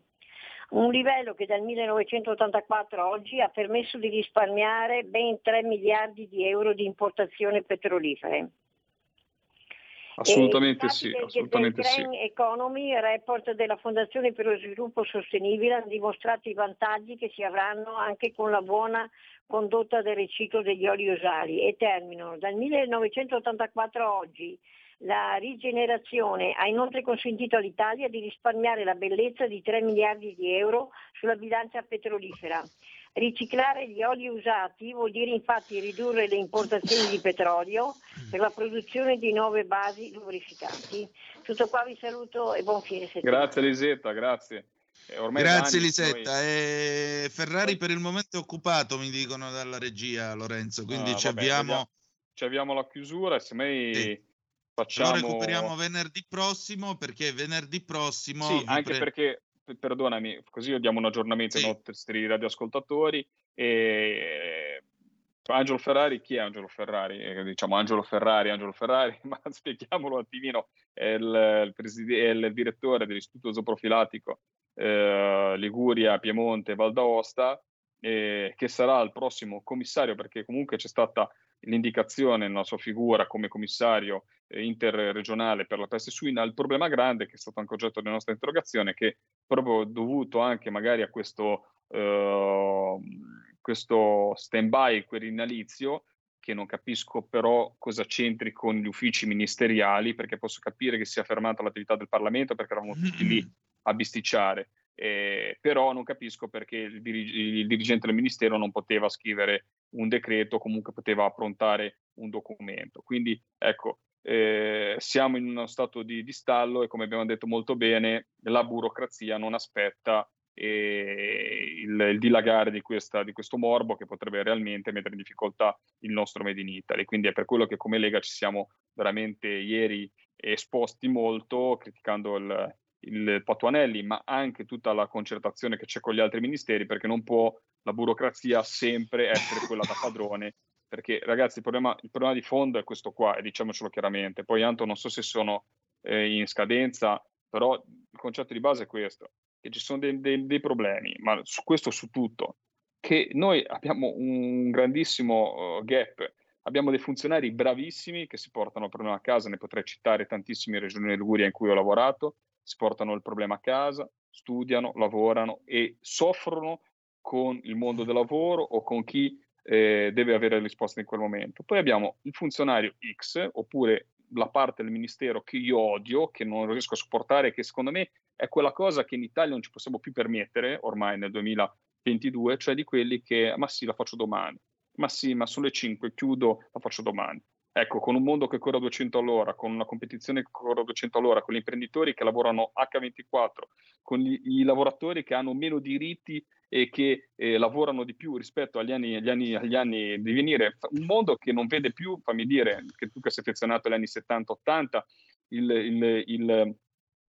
Un livello che dal 1984 a oggi ha permesso di risparmiare ben 3 miliardi di euro di importazioni petrolifere. Assolutamente sì, assolutamente sì. Economy, report della Fondazione per lo Sviluppo Sostenibile, hanno dimostrato i vantaggi che si avranno anche con la buona condotta del riciclo degli oli usali e terminano. Dal 1984 a oggi la rigenerazione ha inoltre consentito all'Italia di risparmiare la bellezza di 3 miliardi di euro sulla bilancia petrolifera. Riciclare gli oli usati vuol dire infatti ridurre le importazioni di petrolio per la produzione di nuove basi lubrificanti. Tutto qua vi saluto e buon fine settimana. Grazie Elisetta, grazie. Eh, ormai Grazie Lisetta. noi- E Ferrari per il momento è occupato, mi dicono dalla regia Lorenzo, quindi Ah, ci vabbè, vediamo- Ci avviamo alla chiusura semmai Sì. Facciamo... lo recuperiamo venerdì prossimo perché venerdì prossimo Sì, anche pre- perché, perdonami, così diamo un aggiornamento ai nostri radioascoltatori. E... Angelo Ferrari, chi è Angelo Ferrari? Eh, diciamo Angelo Ferrari, Angelo Ferrari, (laughs) ma spieghiamolo un attimino, è il, il preside- è il direttore dell'Istituto Zooprofilatico eh, Liguria, Piemonte, Val d'Aosta, eh, che sarà il prossimo commissario, perché comunque c'è stata l'indicazione nella sua figura come commissario eh, interregionale per la peste suina. Il problema grande, che è stato anche oggetto della nostra interrogazione, è che proprio dovuto anche magari a questo, eh, questo stand-by querinalizio, che non capisco però cosa c'entri con gli uffici ministeriali, perché posso capire che sia fermata l'attività del Parlamento perché eravamo tutti lì a bisticciare. Eh, però non capisco perché il, dirig- il dirigente del ministero non poteva scrivere un decreto, comunque poteva approntare un documento. Quindi ecco, eh, siamo in uno stato di, di stallo e come abbiamo detto molto bene, la burocrazia non aspetta eh, il, il dilagare di, questa, di questo morbo che potrebbe realmente mettere in difficoltà il nostro Made in Italy. Quindi è per quello che come Lega ci siamo veramente ieri esposti molto, criticando il, il Patuanelli, ma anche tutta la concertazione che c'è con gli altri ministeri, perché non può la burocrazia sempre essere quella da padrone. Perché ragazzi, il problema, il problema di fondo è questo qua, e diciamocelo chiaramente. Poi Anto non so se sono eh, in scadenza, però il concetto di base è questo. che ci sono dei, dei, dei problemi, ma su questo su tutto, che noi abbiamo un grandissimo uh, gap, abbiamo dei funzionari bravissimi che si portano il problema a casa, ne potrei citare tantissime regioni in Liguria in cui ho lavorato, si portano il problema a casa, studiano, lavorano e soffrono con il mondo del lavoro o con chi eh, deve avere risposte in quel momento. Poi abbiamo il funzionario X, oppure la parte del ministero che io odio, che non riesco a sopportare, che secondo me è quella cosa che in Italia non ci possiamo più permettere, ormai nel 2022, cioè di quelli che, ma sì, la faccio domani, ma sì, ma sono le 5, chiudo, la faccio domani. Ecco, con un mondo che corre a 200 all'ora, con una competizione che corre a 200 all'ora, con gli imprenditori che lavorano H24, con i lavoratori che hanno meno diritti e che eh, lavorano di più rispetto agli anni, agli, anni, agli anni di venire, un mondo che non vede più, fammi dire, che tu che sei affezionato agli anni 70-80, il, il, il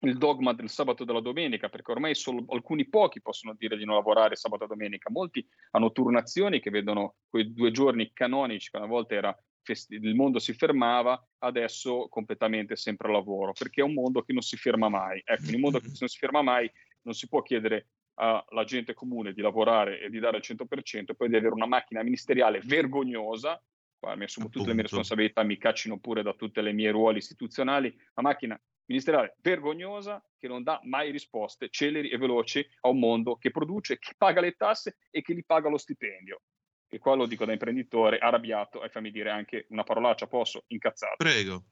il dogma del sabato e della domenica, perché ormai solo alcuni pochi possono dire di non lavorare sabato e domenica, molti hanno turnazioni che vedono quei due giorni canonici, che una volta era festi- il mondo si fermava, adesso completamente sempre al lavoro, perché è un mondo che non si ferma mai. Ecco, in un mondo che (laughs) non si ferma mai non si può chiedere alla gente comune di lavorare e di dare il 100% e poi di avere una macchina ministeriale vergognosa, qua mi assumo tutte le mie responsabilità, mi caccino pure da tutte le mie ruoli istituzionali, una macchina ministeriale vergognosa che non dà mai risposte celeri e veloci a un mondo che produce, che paga le tasse e che gli paga lo stipendio. E qua lo dico da imprenditore arrabbiato e fammi dire anche una parolaccia, posso? Incazzato. Prego.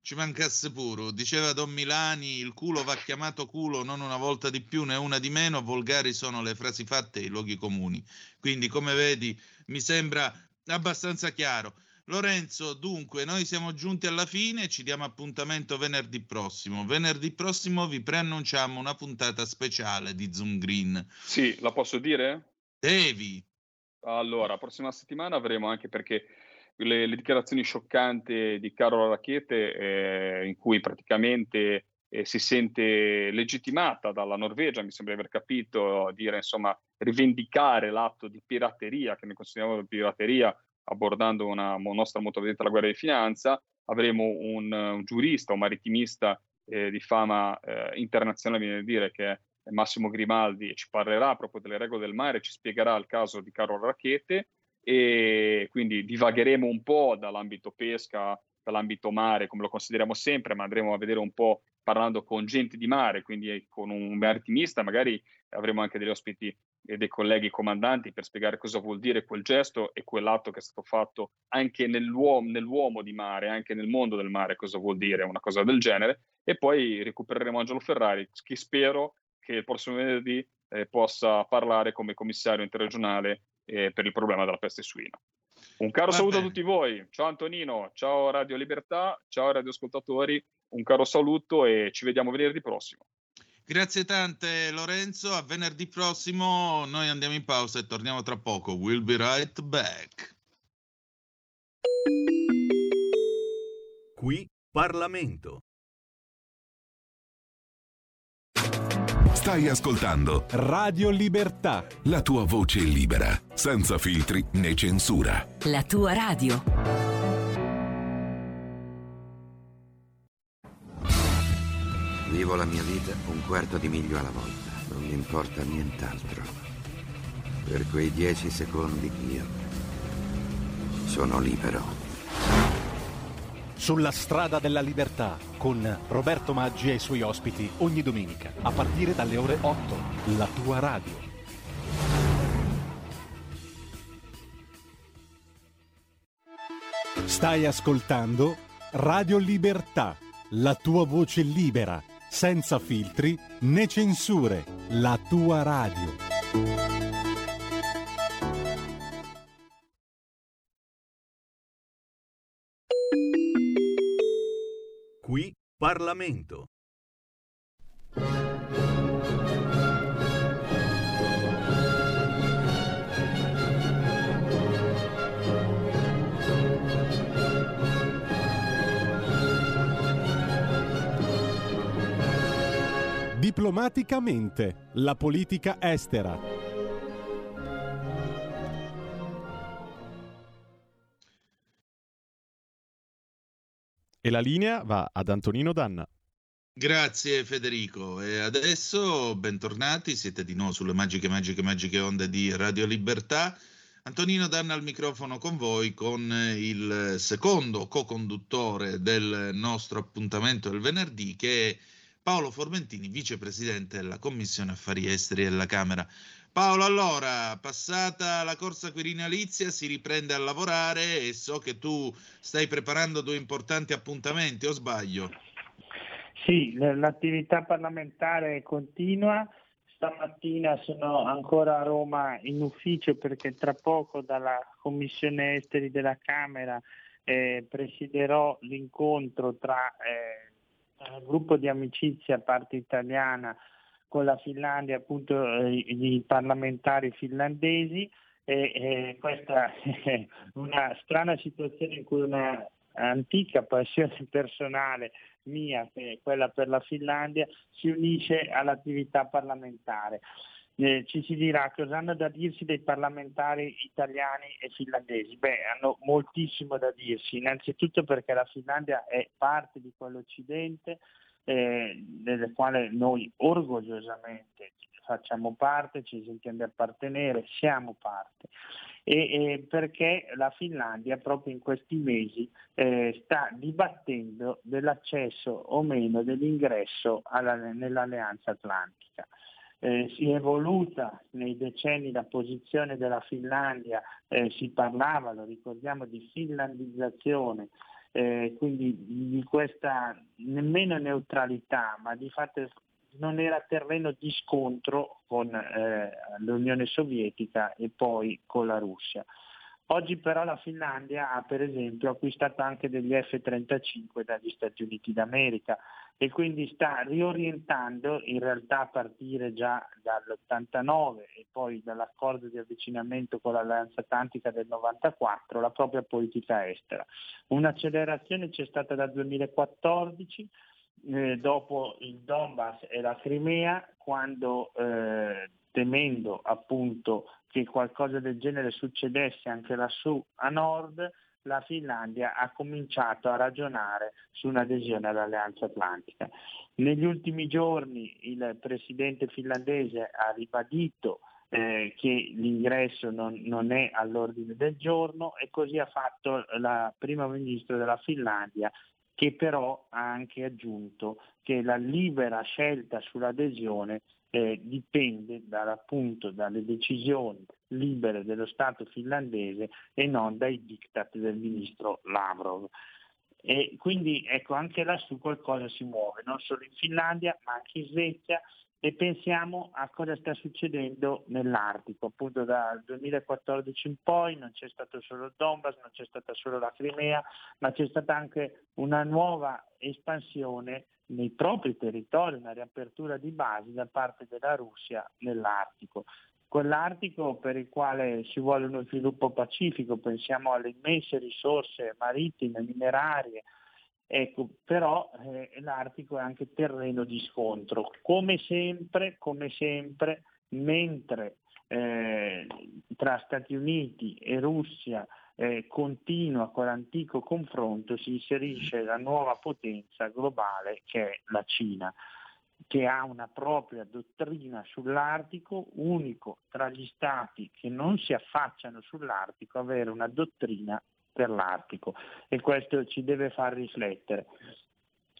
Ci mancasse puro, diceva Don Milani, il culo va chiamato culo non una volta di più né una di meno, volgari sono le frasi fatte e i luoghi comuni. Quindi, come vedi, mi sembra abbastanza chiaro. Lorenzo, dunque, noi siamo giunti alla fine, ci diamo appuntamento venerdì prossimo. Venerdì prossimo vi preannunciamo una puntata speciale di Zoom Green. Sì, la posso dire? Devi. Allora, prossima settimana avremo anche perché le, le dichiarazioni scioccanti di Carola Racchete, eh, in cui praticamente eh, si sente legittimata dalla Norvegia, mi sembra di aver capito, dire insomma rivendicare l'atto di pirateria, che noi consideriamo pirateria, abbordando una nostra motovedetta alla guerra di finanza, avremo un, un giurista, un maritimista eh, di fama eh, internazionale, viene a dire che è Massimo Grimaldi, ci parlerà proprio delle regole del mare, ci spiegherà il caso di Carola Racchete e quindi divagheremo un po' dall'ambito pesca, dall'ambito mare, come lo consideriamo sempre, ma andremo a vedere un po' parlando con gente di mare, quindi con un maritimista, magari avremo anche degli ospiti e dei colleghi comandanti per spiegare cosa vuol dire quel gesto e quell'atto che è stato fatto anche nell'uomo, nell'uomo di mare, anche nel mondo del mare, cosa vuol dire una cosa del genere. E poi recupereremo Angelo Ferrari, che spero che il prossimo venerdì eh, possa parlare come commissario interregionale eh, per il problema della peste suina. Un caro Va saluto bene. a tutti voi, ciao Antonino, ciao Radio Libertà, ciao radioascoltatori, un caro saluto e ci vediamo venerdì prossimo. Grazie tante Lorenzo, a venerdì prossimo noi andiamo in pausa e torniamo tra poco. We'll be right back. Qui Parlamento. Stai ascoltando Radio Libertà. La tua voce libera, senza filtri né censura. La tua radio. Vivo la mia vita un quarto di miglio alla volta. Non mi importa nient'altro. Per quei dieci secondi io sono libero. Sulla strada della libertà con Roberto Maggi e i suoi ospiti ogni domenica a partire dalle ore 8. La tua radio. Stai ascoltando Radio Libertà, la tua voce libera, senza filtri né censure, la tua radio. Parlamento. Diplomaticamente, la politica estera. E la linea va ad Antonino Danna. Grazie Federico e adesso bentornati, siete di nuovo sulle magiche, magiche, magiche onde di Radio Libertà. Antonino Danna al microfono con voi con il secondo co-conduttore del nostro appuntamento del venerdì che è Paolo Formentini, vicepresidente della Commissione Affari Esteri della Camera. Paolo, allora, passata la corsa quirinalizia si riprende a lavorare e so che tu stai preparando due importanti appuntamenti, o sbaglio? Sì, l'attività parlamentare continua. Stamattina sono ancora a Roma in ufficio perché tra poco dalla Commissione Esteri della Camera eh, presiderò l'incontro tra eh, il gruppo di amicizia parte italiana con la Finlandia, appunto eh, i parlamentari finlandesi. E, e questa è (laughs) una strana situazione in cui una antica passione personale mia, che è quella per la Finlandia, si unisce all'attività parlamentare. Eh, ci si dirà cosa hanno da dirsi dei parlamentari italiani e finlandesi? Beh, hanno moltissimo da dirsi, innanzitutto perché la Finlandia è parte di quell'Occidente eh, nel quale noi orgogliosamente facciamo parte, ci sentiamo di appartenere, siamo parte. E, e perché la Finlandia proprio in questi mesi eh, sta dibattendo dell'accesso o meno dell'ingresso alla, nell'Alleanza Atlantica. Eh, si è evoluta nei decenni la posizione della Finlandia, eh, si parlava, lo ricordiamo, di finlandizzazione, eh, quindi di questa nemmeno neutralità, ma di fatto non era terreno di scontro con eh, l'Unione Sovietica e poi con la Russia. Oggi però la Finlandia ha per esempio acquistato anche degli F-35 dagli Stati Uniti d'America e quindi sta riorientando in realtà a partire già dall'89 e poi dall'accordo di avvicinamento con l'Alleanza Atlantica del 94 la propria politica estera. Un'accelerazione c'è stata dal 2014 eh, dopo il Donbass e la Crimea, quando eh, temendo appunto che qualcosa del genere succedesse anche lassù a nord, la Finlandia ha cominciato a ragionare su un'adesione all'Alleanza Atlantica. Negli ultimi giorni il presidente finlandese ha ribadito eh, che l'ingresso non, non, è all'ordine del giorno e così ha fatto la prima ministra della Finlandia che però ha anche aggiunto che la libera scelta sull'adesione eh, dipende appunto dalle decisioni libere dello Stato finlandese e non dai diktat del ministro Lavrov. E quindi ecco anche lassù qualcosa si muove, non solo in Finlandia ma anche in Svezia e pensiamo a cosa sta succedendo nell'Artico. Appunto dal 2014 in poi non c'è stato solo Donbass, non c'è stata solo la Crimea, ma c'è stata anche una nuova espansione nei propri territori, una riapertura di basi da parte della Russia nell'Artico. Quell'Artico per il quale ci vuole uno sviluppo pacifico, pensiamo alle immense risorse marittime, minerarie, Ecco, però eh, l'Artico è anche terreno di scontro. Come sempre, come sempre mentre eh, tra Stati Uniti e Russia eh, continua quell'antico confronto, si inserisce la nuova potenza globale che è la Cina che ha una propria dottrina sull'Artico, unico tra gli stati che non si affacciano sull'Artico, avere una dottrina per l'Artico e questo ci deve far riflettere.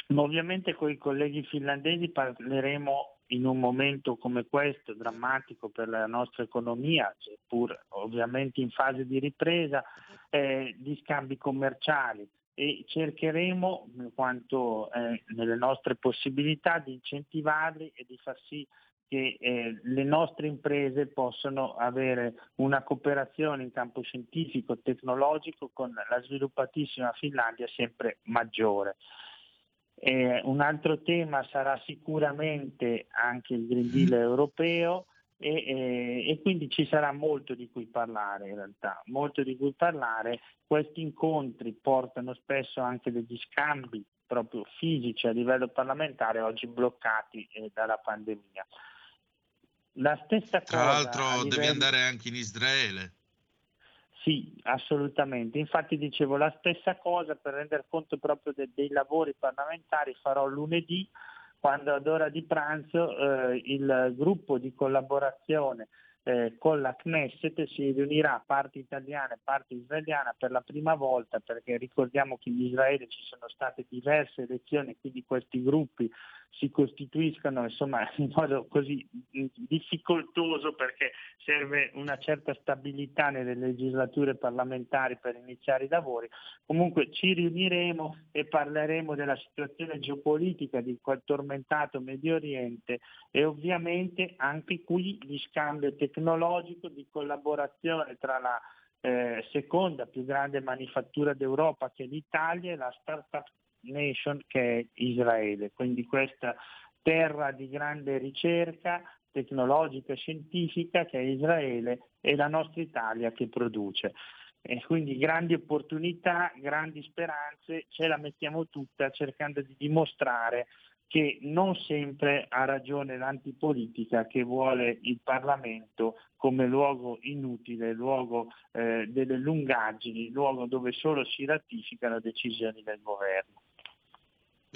Ma ovviamente con i colleghi finlandesi parleremo in un momento come questo, drammatico per la nostra economia, seppur ovviamente in fase di ripresa, eh, di scambi commerciali e cercheremo, quanto eh, nelle nostre possibilità, di incentivarli e di far sì che eh, le nostre imprese possano avere una cooperazione in campo scientifico e tecnologico con la sviluppatissima Finlandia sempre maggiore. Eh, un altro tema sarà sicuramente anche il Green Deal europeo e, e, e, quindi ci sarà molto di cui parlare in realtà, molto di cui parlare. Questi incontri portano spesso anche degli scambi proprio fisici a livello parlamentare oggi bloccati eh, dalla pandemia. La stessa Tra cosa. l'altro livello... devi andare anche in Israele. Sì, assolutamente. Infatti dicevo la stessa cosa per rendere conto proprio de- dei lavori parlamentari farò lunedì quando ad ora di pranzo eh, il gruppo di collaborazione eh, con la Knesset si riunirà parte italiana e parte israeliana per la prima volta perché ricordiamo che in Israele ci sono state diverse elezioni, quindi questi gruppi si costituiscano insomma, (laughs) in modo così difficoltoso perché serve una certa stabilità nelle legislature parlamentari per iniziare i lavori. Comunque ci riuniremo e parleremo della situazione geopolitica di quel tormentato Medio Oriente e ovviamente anche qui di scambio tecnologico, di collaborazione tra la eh, seconda più grande manifattura d'Europa che è l'Italia e la startup nation che è Israele. Quindi questa terra di grande ricerca tecnologica e scientifica che è Israele e la nostra Italia che produce. E quindi grandi opportunità, grandi speranze, ce la mettiamo tutta cercando di dimostrare che non sempre ha ragione l'antipolitica che vuole il Parlamento come luogo inutile, luogo eh, delle lungaggini, luogo dove solo si ratificano decisioni del governo.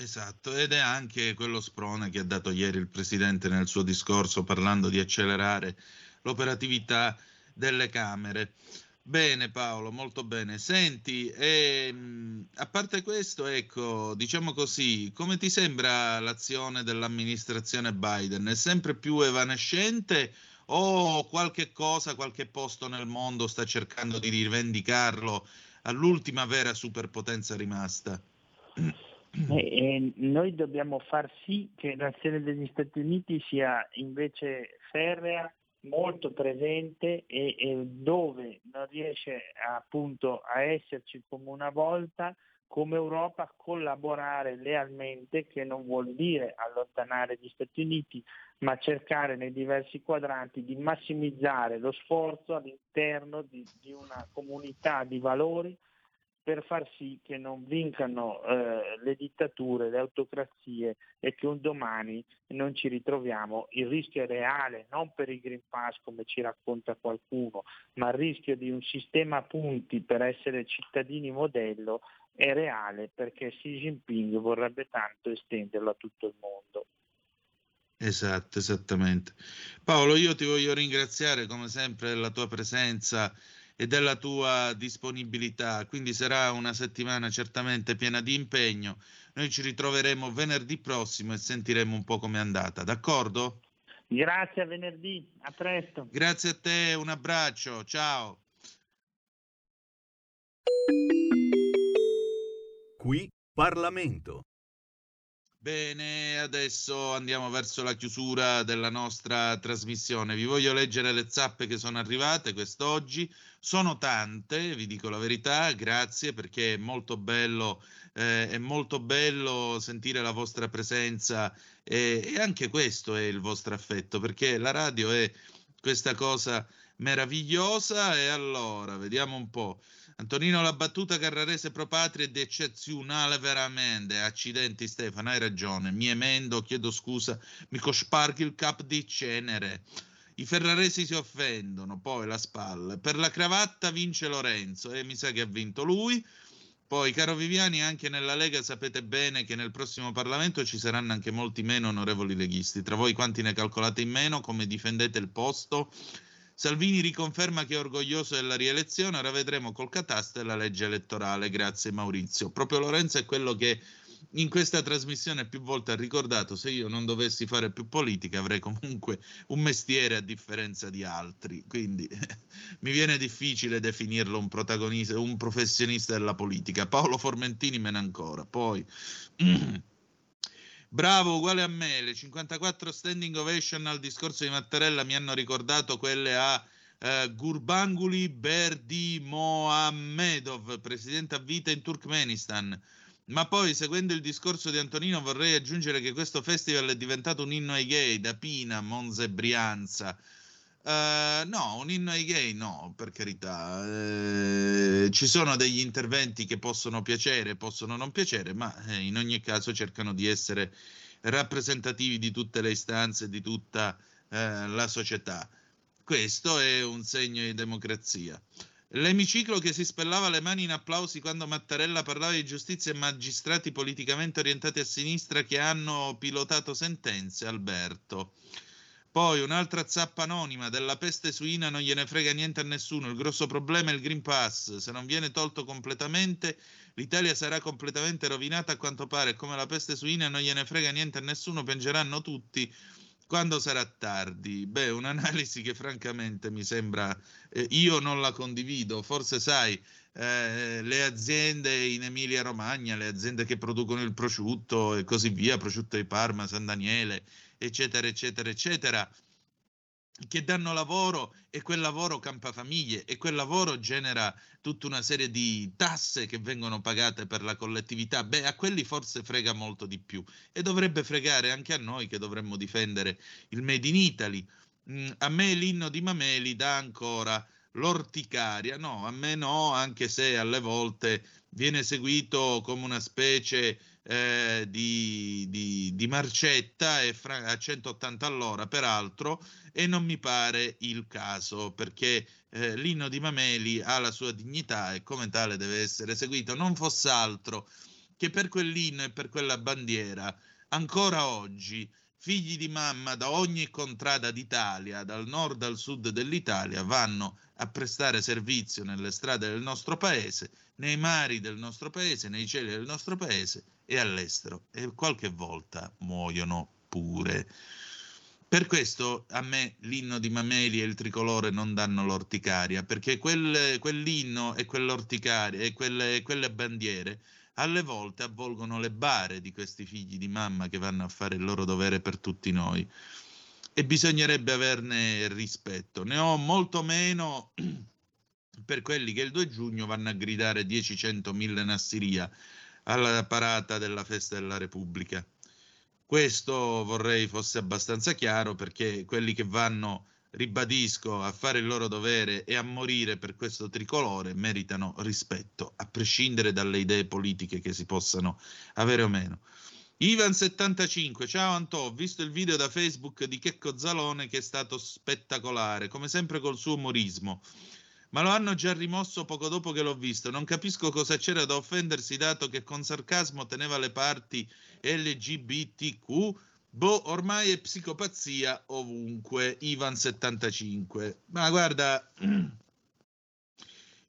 Esatto, ed è anche quello sprone che ha dato ieri il Presidente nel suo discorso parlando di accelerare l'operatività delle Camere. Bene Paolo, molto bene. Senti, ehm, a parte questo, ecco, diciamo così, come ti sembra l'azione dell'amministrazione Biden? È sempre più evanescente o qualche cosa, qualche posto nel mondo sta cercando di rivendicarlo all'ultima vera superpotenza rimasta? (clears throat) E, e noi dobbiamo far sì che l'azione degli Stati Uniti sia invece ferrea, molto presente e, e dove non riesce appunto a esserci come una volta, come Europa collaborare lealmente, che non vuol dire allontanare gli Stati Uniti, ma cercare nei diversi quadranti di massimizzare lo sforzo all'interno di, di una comunità di valori per far sì che non vincano eh, le dittature, le autocrazie e che un domani non ci ritroviamo. Il rischio è reale, non per il Green Pass come ci racconta qualcuno, ma il rischio di un sistema a punti per essere cittadini modello è reale perché Xi Jinping vorrebbe tanto estenderlo a tutto il mondo. Esatto, esattamente. Paolo, io ti voglio ringraziare come sempre della tua presenza e della tua disponibilità. Quindi sarà una settimana certamente piena di impegno. Noi ci ritroveremo venerdì prossimo e sentiremo un po' com'è andata, d'accordo? Grazie a venerdì, a presto. Grazie a te, un abbraccio, ciao. Qui Parlamento. Bene, adesso andiamo verso la chiusura della nostra trasmissione. Vi voglio leggere le zappe che sono arrivate quest'oggi. Sono tante, vi dico la verità, grazie perché è molto bello, eh, è molto bello sentire la vostra presenza e, e anche questo è il vostro affetto, perché la radio è questa cosa meravigliosa e allora vediamo un po'. Antonino, la battuta carrarese pro patria è eccezionale veramente. Accidenti Stefano, hai ragione. Mi emendo, chiedo scusa, mi cosparchi il cap di cenere. I ferraresi si offendono, poi la spalla. Per la cravatta vince Lorenzo e mi sa che ha vinto lui. Poi, caro Viviani, anche nella Lega sapete bene che nel prossimo Parlamento ci saranno anche molti meno onorevoli leghisti. Tra voi quanti ne calcolate in meno? Come difendete il posto? Salvini riconferma che è orgoglioso della rielezione, ora vedremo col catasto e la legge elettorale. Grazie Maurizio. Proprio Lorenzo è quello che in questa trasmissione più volte ha ricordato se io non dovessi fare più politica avrei comunque un mestiere a differenza di altri, quindi (laughs) mi viene difficile definirlo un protagonista, un professionista della politica. Paolo Formentini me ne ancora. Poi (clears throat) Bravo, uguale a me. Le 54 standing ovation al discorso di Mattarella mi hanno ricordato quelle a eh, Gurbanguli Berdi presidente a vita in Turkmenistan. Ma poi, seguendo il discorso di Antonino, vorrei aggiungere che questo festival è diventato un inno ai gay da Pina, Monza e Brianza. Uh, no, un inno ai gay no, per carità. Uh, ci sono degli interventi che possono piacere, possono non piacere, ma eh, in ogni caso cercano di essere rappresentativi di tutte le istanze di tutta uh, la società. Questo è un segno di democrazia. L'emiciclo che si spellava le mani in applausi quando Mattarella parlava di giustizia e magistrati politicamente orientati a sinistra che hanno pilotato sentenze, Alberto. Poi un'altra zappa anonima della peste suina non gliene frega niente a nessuno. Il grosso problema è il Green Pass. Se non viene tolto completamente, l'Italia sarà completamente rovinata a quanto pare. Come la peste suina non gliene frega niente a nessuno, piangeranno tutti quando sarà tardi. Beh, un'analisi che francamente mi sembra, eh, io non la condivido. Forse sai, eh, le aziende in Emilia Romagna, le aziende che producono il prosciutto e così via, prosciutto di Parma, San Daniele, eccetera, eccetera, eccetera, che danno lavoro e quel lavoro campa famiglie e quel lavoro genera tutta una serie di tasse che vengono pagate per la collettività. Beh, a quelli forse frega molto di più e dovrebbe fregare anche a noi che dovremmo difendere il Made in Italy. Mm, a me l'inno di Mameli dà ancora l'orticaria, no, a me no, anche se alle volte viene seguito come una specie eh, di, di, di, marcetta e fra, a 180 all'ora, peraltro, e non mi pare il caso, perché eh, l'inno di Mameli ha la sua dignità e come tale deve essere seguito, non fosse altro che per quell'inno e per quella bandiera, ancora oggi, figli di mamma da ogni contrada d'Italia, dal nord al sud dell'Italia, vanno a prestare servizio nelle strade del nostro paese, nei mari del nostro paese, nei cieli del nostro paese e all'estero e qualche volta muoiono pure. Per questo a me l'inno di Mameli e il tricolore non danno l'orticaria, perché quel, quell'inno e quell'orticaria e quelle, quelle bandiere alle volte avvolgono le bare di questi figli di mamma che vanno a fare il loro dovere per tutti noi. E bisognerebbe averne rispetto. Ne ho molto meno (clears throat) per quelli che il 2 giugno vanno a gridare 10, 100, 1000 Nassiria alla parata della festa della Repubblica. Questo vorrei fosse abbastanza chiaro perché quelli che vanno ribadisco, a fare il loro dovere e a morire per questo tricolore meritano rispetto, a prescindere dalle idee politiche che si possano avere o meno. Ivan75, ciao Antò, ho visto il video da Facebook di Checco Zalone che è stato spettacolare, come sempre col suo umorismo. Ma lo hanno già rimosso poco dopo che l'ho visto. Non capisco cosa c'era da offendersi, dato che con sarcasmo teneva le parti LGBTQ Boh, ormai è psicopazia ovunque. Ivan 75. Ma guarda, (clears throat)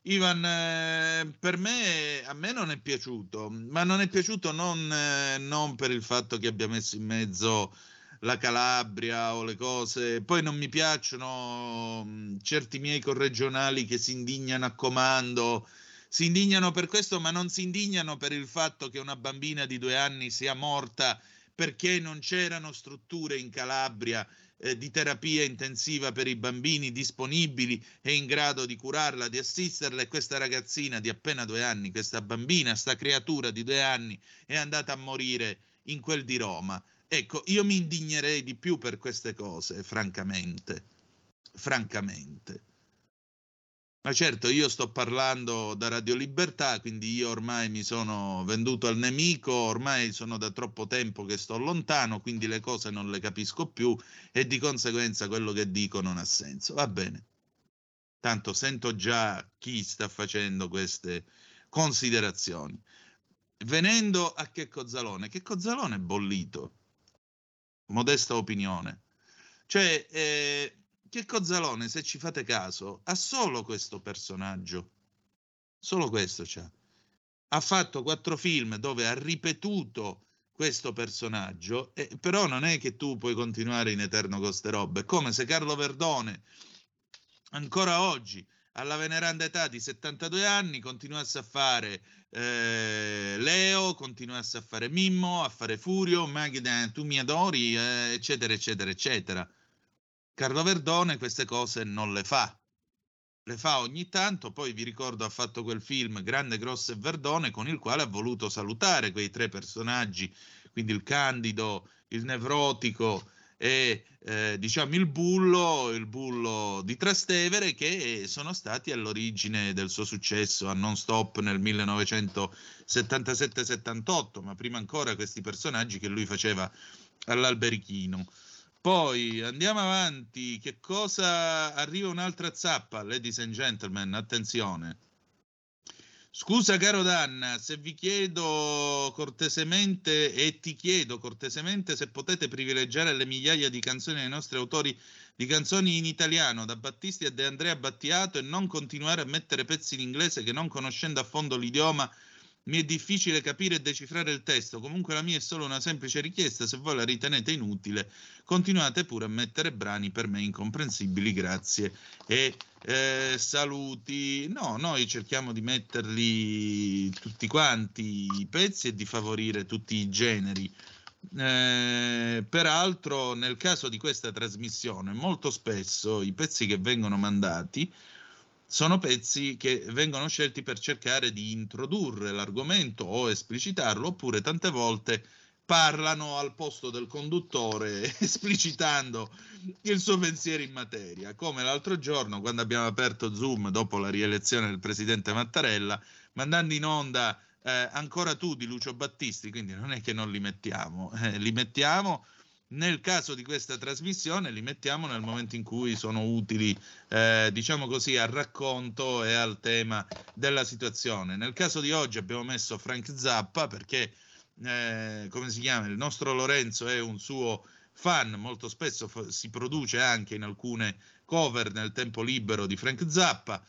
Ivan, eh, per me, a me non è piaciuto, ma non è piaciuto non, eh, non, per il fatto che abbia messo in mezzo la Calabria o le cose. Poi non mi piacciono mm, certi miei corregionali che si indignano a comando. Si indignano per questo, ma non si indignano per il fatto che una bambina di due anni sia morta perché non c'erano strutture in Calabria eh, di terapia intensiva per i bambini disponibili e in grado di curarla, di assisterla e questa ragazzina di appena due anni, questa bambina, sta creatura di due anni è andata a morire in quel di Roma. Ecco, io mi indignerei di più per queste cose, francamente, francamente. Ma certo, io sto parlando da Radio Libertà, quindi io ormai mi sono venduto al nemico, ormai sono da troppo tempo che sto lontano, quindi le cose non le capisco più e di conseguenza quello che dico non ha senso. Va bene. Tanto sento già chi sta facendo queste considerazioni. Venendo a Checco Zalone, Checco Zalone è bollito, modesta opinione. Cioè, eh, che Cozzalone, se ci fate caso, ha solo questo personaggio. Solo questo c'ha. Ha fatto quattro film dove ha ripetuto questo personaggio, eh, però non è che tu puoi continuare in eterno con queste robe. È come se Carlo Verdone, ancora oggi, alla veneranda età di 72 anni, continuasse a fare eh, Leo, continuasse a fare Mimmo, a fare Furio, Magda, tu mi adori, eh, eccetera, eccetera, eccetera Carlo Verdone queste cose non le fa. Le fa ogni tanto, poi vi ricordo ha fatto quel film Grande, Grosso e Verdone con il quale ha voluto salutare quei tre personaggi, quindi il candido, il nevrotico e eh, diciamo il bullo, il bullo di Trastevere che sono stati all'origine del suo successo a non stop nel 1977-78, ma prima ancora questi personaggi che lui faceva all'Alberichino. Poi andiamo avanti. Che cosa arriva un'altra zappa, ladies and gentlemen? Attenzione. Scusa caro Danna, se vi chiedo cortesemente e ti chiedo cortesemente se potete privilegiare le migliaia di canzoni dei nostri autori di canzoni in italiano, da Battisti a De Andrea Battiato, e non continuare a mettere pezzi in inglese che non conoscendo a fondo l'idioma mi è difficile capire e decifrare il testo. Comunque la mia è solo una semplice richiesta, se voi la ritenete inutile, continuate pure a mettere brani per me incomprensibili, grazie. E eh, saluti. No, noi cerchiamo di metterli tutti quanti i pezzi e di favorire tutti i generi. Eh, peraltro, nel caso di questa trasmissione, molto spesso i pezzi che vengono mandati sono pezzi che vengono scelti per cercare di introdurre l'argomento o esplicitarlo, oppure tante volte parlano al posto del conduttore (laughs) esplicitando il suo pensiero in materia, come l'altro giorno quando abbiamo aperto Zoom dopo la rielezione del presidente Mattarella, mandando in onda eh, ancora tu di Lucio Battisti, quindi non è che non li mettiamo, eh, li mettiamo nel caso di questa trasmissione li mettiamo nel momento in cui sono utili, eh, diciamo così, al racconto e al tema della situazione. Nel caso di oggi abbiamo messo Frank Zappa perché, eh, come si chiama, il nostro Lorenzo è un suo fan, molto spesso f- si produce anche in alcune cover nel tempo libero di Frank Zappa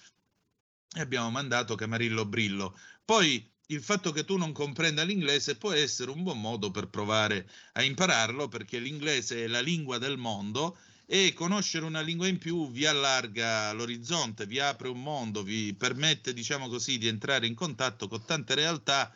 e abbiamo mandato Camarillo Brillo. Poi il fatto che tu non comprenda l'inglese può essere un buon modo per provare a impararlo, perché l'inglese è la lingua del mondo e conoscere una lingua in più vi allarga l'orizzonte, vi apre un mondo, vi permette, diciamo così, di entrare in contatto con tante realtà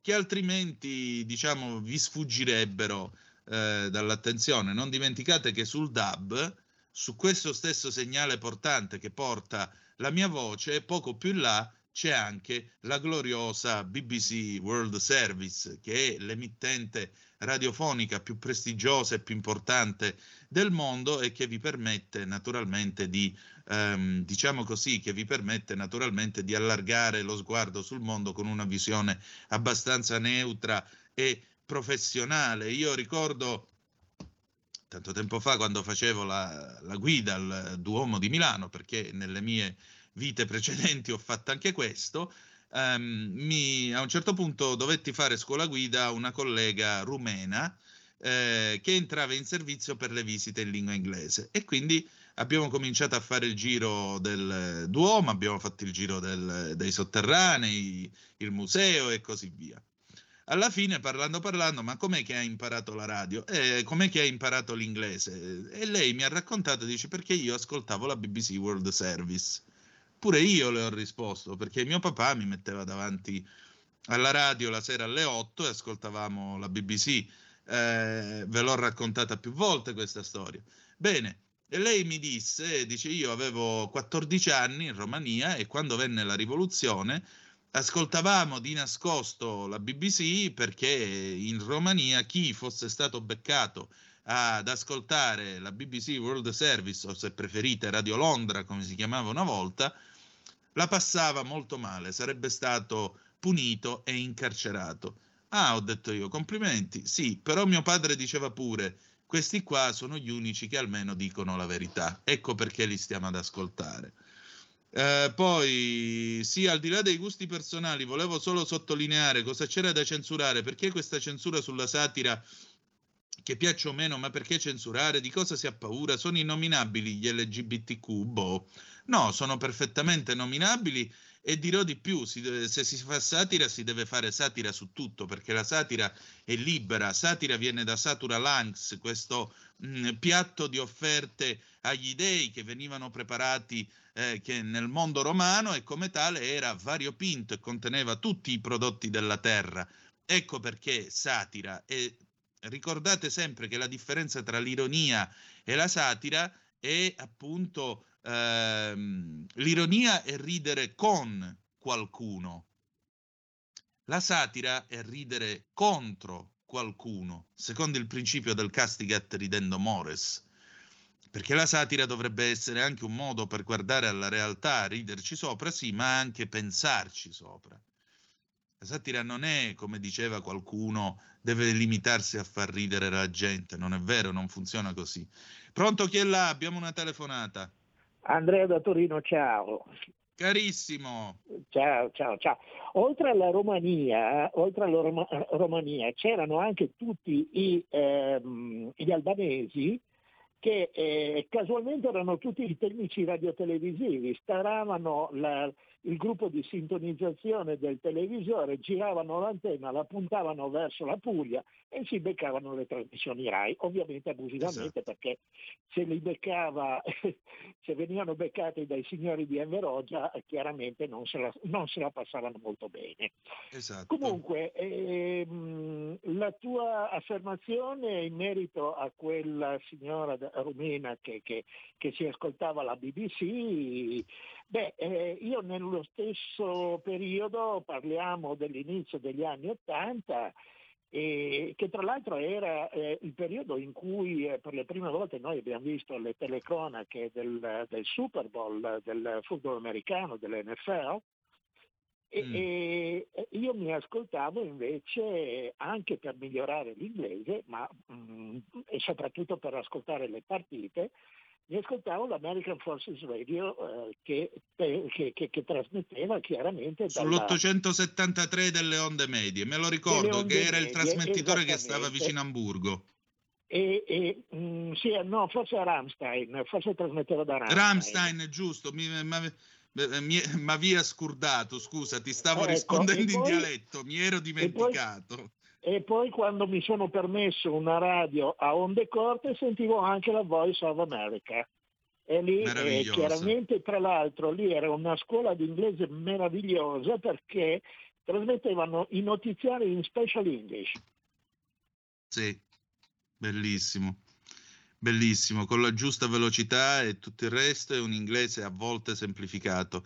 che altrimenti, diciamo, vi sfuggirebbero eh, dall'attenzione. Non dimenticate che sul DAB, su questo stesso segnale portante che porta la mia voce, poco più in là c'è anche la gloriosa BBC World Service, che è l'emittente radiofonica più prestigiosa e più importante del mondo e che vi permette naturalmente di, ehm, diciamo così, che vi permette naturalmente di allargare lo sguardo sul mondo con una visione abbastanza neutra e professionale. Io ricordo tanto tempo fa quando facevo la, la guida al Duomo di Milano, perché nelle mie vite precedenti ho fatto anche questo. Um, mi, a un certo punto dovetti fare scuola guida a una collega rumena eh, che entrava in servizio per le visite in lingua inglese e quindi abbiamo cominciato a fare il giro del Duomo, abbiamo fatto il giro del, dei sotterranei, il museo e così via. Alla fine, parlando parlando, ma com'è che ha imparato la radio? Eh, com'è che ha imparato l'inglese? E lei mi ha raccontato, dice, perché io ascoltavo la BBC World Service. Pure io le ho risposto perché mio papà mi metteva davanti alla radio la sera alle 8 e ascoltavamo la BBC. Eh, ve l'ho raccontata più volte questa storia. Bene, e lei mi disse, dice io avevo 14 anni in Romania e quando venne la rivoluzione ascoltavamo di nascosto la BBC perché in Romania chi fosse stato beccato ad ascoltare la BBC World Service o se preferite Radio Londra come si chiamava una volta la passava molto male, sarebbe stato punito e incarcerato. Ah, ho detto io, complimenti. Sì, però mio padre diceva pure, questi qua sono gli unici che almeno dicono la verità. Ecco perché li stiamo ad ascoltare. Eh, poi, sì, al di là dei gusti personali, volevo solo sottolineare cosa c'era da censurare, perché questa censura sulla satira che piaccia o meno, ma perché censurare? Di cosa si ha paura? Sono innominabili gli LGBTQ? Boh. No, sono perfettamente nominabili e dirò di più, si se si fa satira si deve fare satira su tutto, perché la satira è libera, satira viene da Satura Lanx, questo mh, mm, piatto di offerte agli dei che venivano preparati eh, che nel mondo romano e come tale era variopinto e conteneva tutti i prodotti della terra. Ecco perché satira e ricordate sempre che la differenza tra l'ironia e la satira è appunto ehm, l'ironia è ridere con qualcuno, la satira è ridere contro qualcuno, secondo il principio del castigat ridendo mores. Perché la satira dovrebbe essere anche un modo per guardare alla realtà, riderci sopra, sì, ma anche pensarci sopra. La satira non è, come diceva qualcuno, deve limitarsi a far ridere la gente. Non è vero, non funziona così. Pronto chi è là? Abbiamo una telefonata. Andrea da Torino, ciao. Carissimo. Ciao, ciao, ciao. Oltre alla Romania, oltre alla Roma- Romania c'erano anche tutti i, ehm, gli albanesi che eh, casualmente erano tutti i tecnici radiotelevisivi, staravano la- il gruppo di sintonizzazione del televisore, giravano l'antenna, la puntavano verso la Puglia e si beccavano le trasmissioni RAI, ovviamente abusivamente perché se li beccava, (laughs) se venivano beccati dai signori di Enverogia, eh, chiaramente non se, la, non se la passavano molto bene. Esatto. Comunque, ehm, la tua affermazione in merito a quella signora rumena che, che- che si ascoltava la BBC, beh, eh, io nello stesso periodo, parliamo dell'inizio degli anni Ottanta, e che tra l'altro era eh, il periodo in cui eh, per le prime volte noi abbiamo visto le telecronache del, del Super Bowl, del football americano, dell'NFL, e, e- e io mi ascoltavo invece anche per migliorare l'inglese, ma mm, e soprattutto per ascoltare le partite, mi ascoltavo l'American Forces Radio eh, che, che- che- che trasmetteva chiaramente dalla, Sull'873 delle onde medie, me lo ricordo che era il medie, trasmettitore che stava vicino a Hamburgo. E, e, mm, sì, no, forse a Rammstein, forse trasmetteva da Rammstein. Rammstein, giusto, mi, ma, mi, ma via scurdato, scusa, ti stavo Ecco, rispondendo e in poi- dialetto, mi ero dimenticato. E poi quando mi sono permesso una radio a onde corte sentivo anche la Voice of America. E lì eh, chiaramente tra l'altro lì era una scuola di inglese meravigliosa perché trasmettevano i notiziari in special English. Sì, bellissimo, bellissimo, con la giusta velocità e tutto il resto è un inglese a volte semplificato.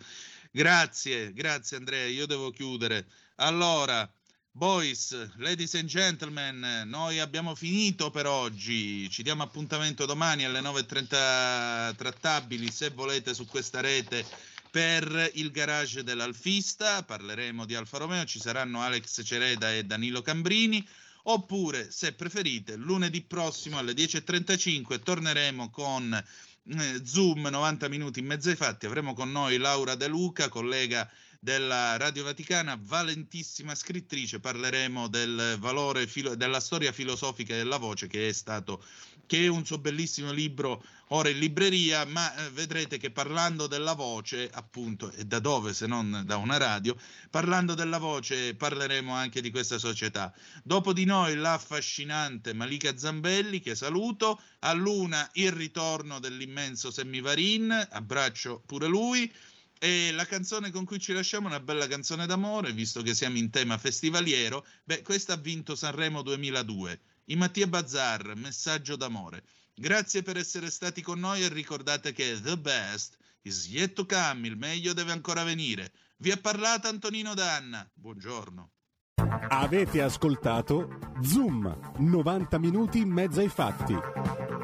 Grazie, grazie Andrea, io devo chiudere. Allora, boys, ladies and gentlemen, noi abbiamo finito per oggi, ci diamo appuntamento domani alle 9.30 trattabili, se volete, su questa rete per il garage dell'Alfista, parleremo di Alfa Romeo, ci saranno Alex Cereda e Danilo Cambrini. Oppure, se preferite, lunedì prossimo alle 10.35 torneremo con eh, Zoom 90 minuti in mezzo ai fatti. Avremo con noi Laura De Luca, collega della Radio Vaticana, valentissima scrittrice. Parleremo del valore filo- della storia filosofica della voce, che è stato che è un suo bellissimo libro ora in libreria, ma eh, vedrete che parlando della voce, appunto, e da dove se non da una radio, parlando della voce parleremo anche di questa società. Dopo di noi l'affascinante Malika Zambelli, che saluto, a Luna il ritorno dell'immenso Semmivarin, abbraccio pure lui. E la canzone con cui ci lasciamo è una bella canzone d'amore, visto che siamo in tema festivaliero. Beh, questa ha vinto Sanremo 2002. I Mattia Bazzar, messaggio d'amore. Grazie per essere stati con noi e ricordate che the best is yet to come, il meglio deve ancora venire. Vi ha parlato Antonino Danna. Buongiorno. Avete ascoltato Zoom, 90 minuti in mezzo ai fatti.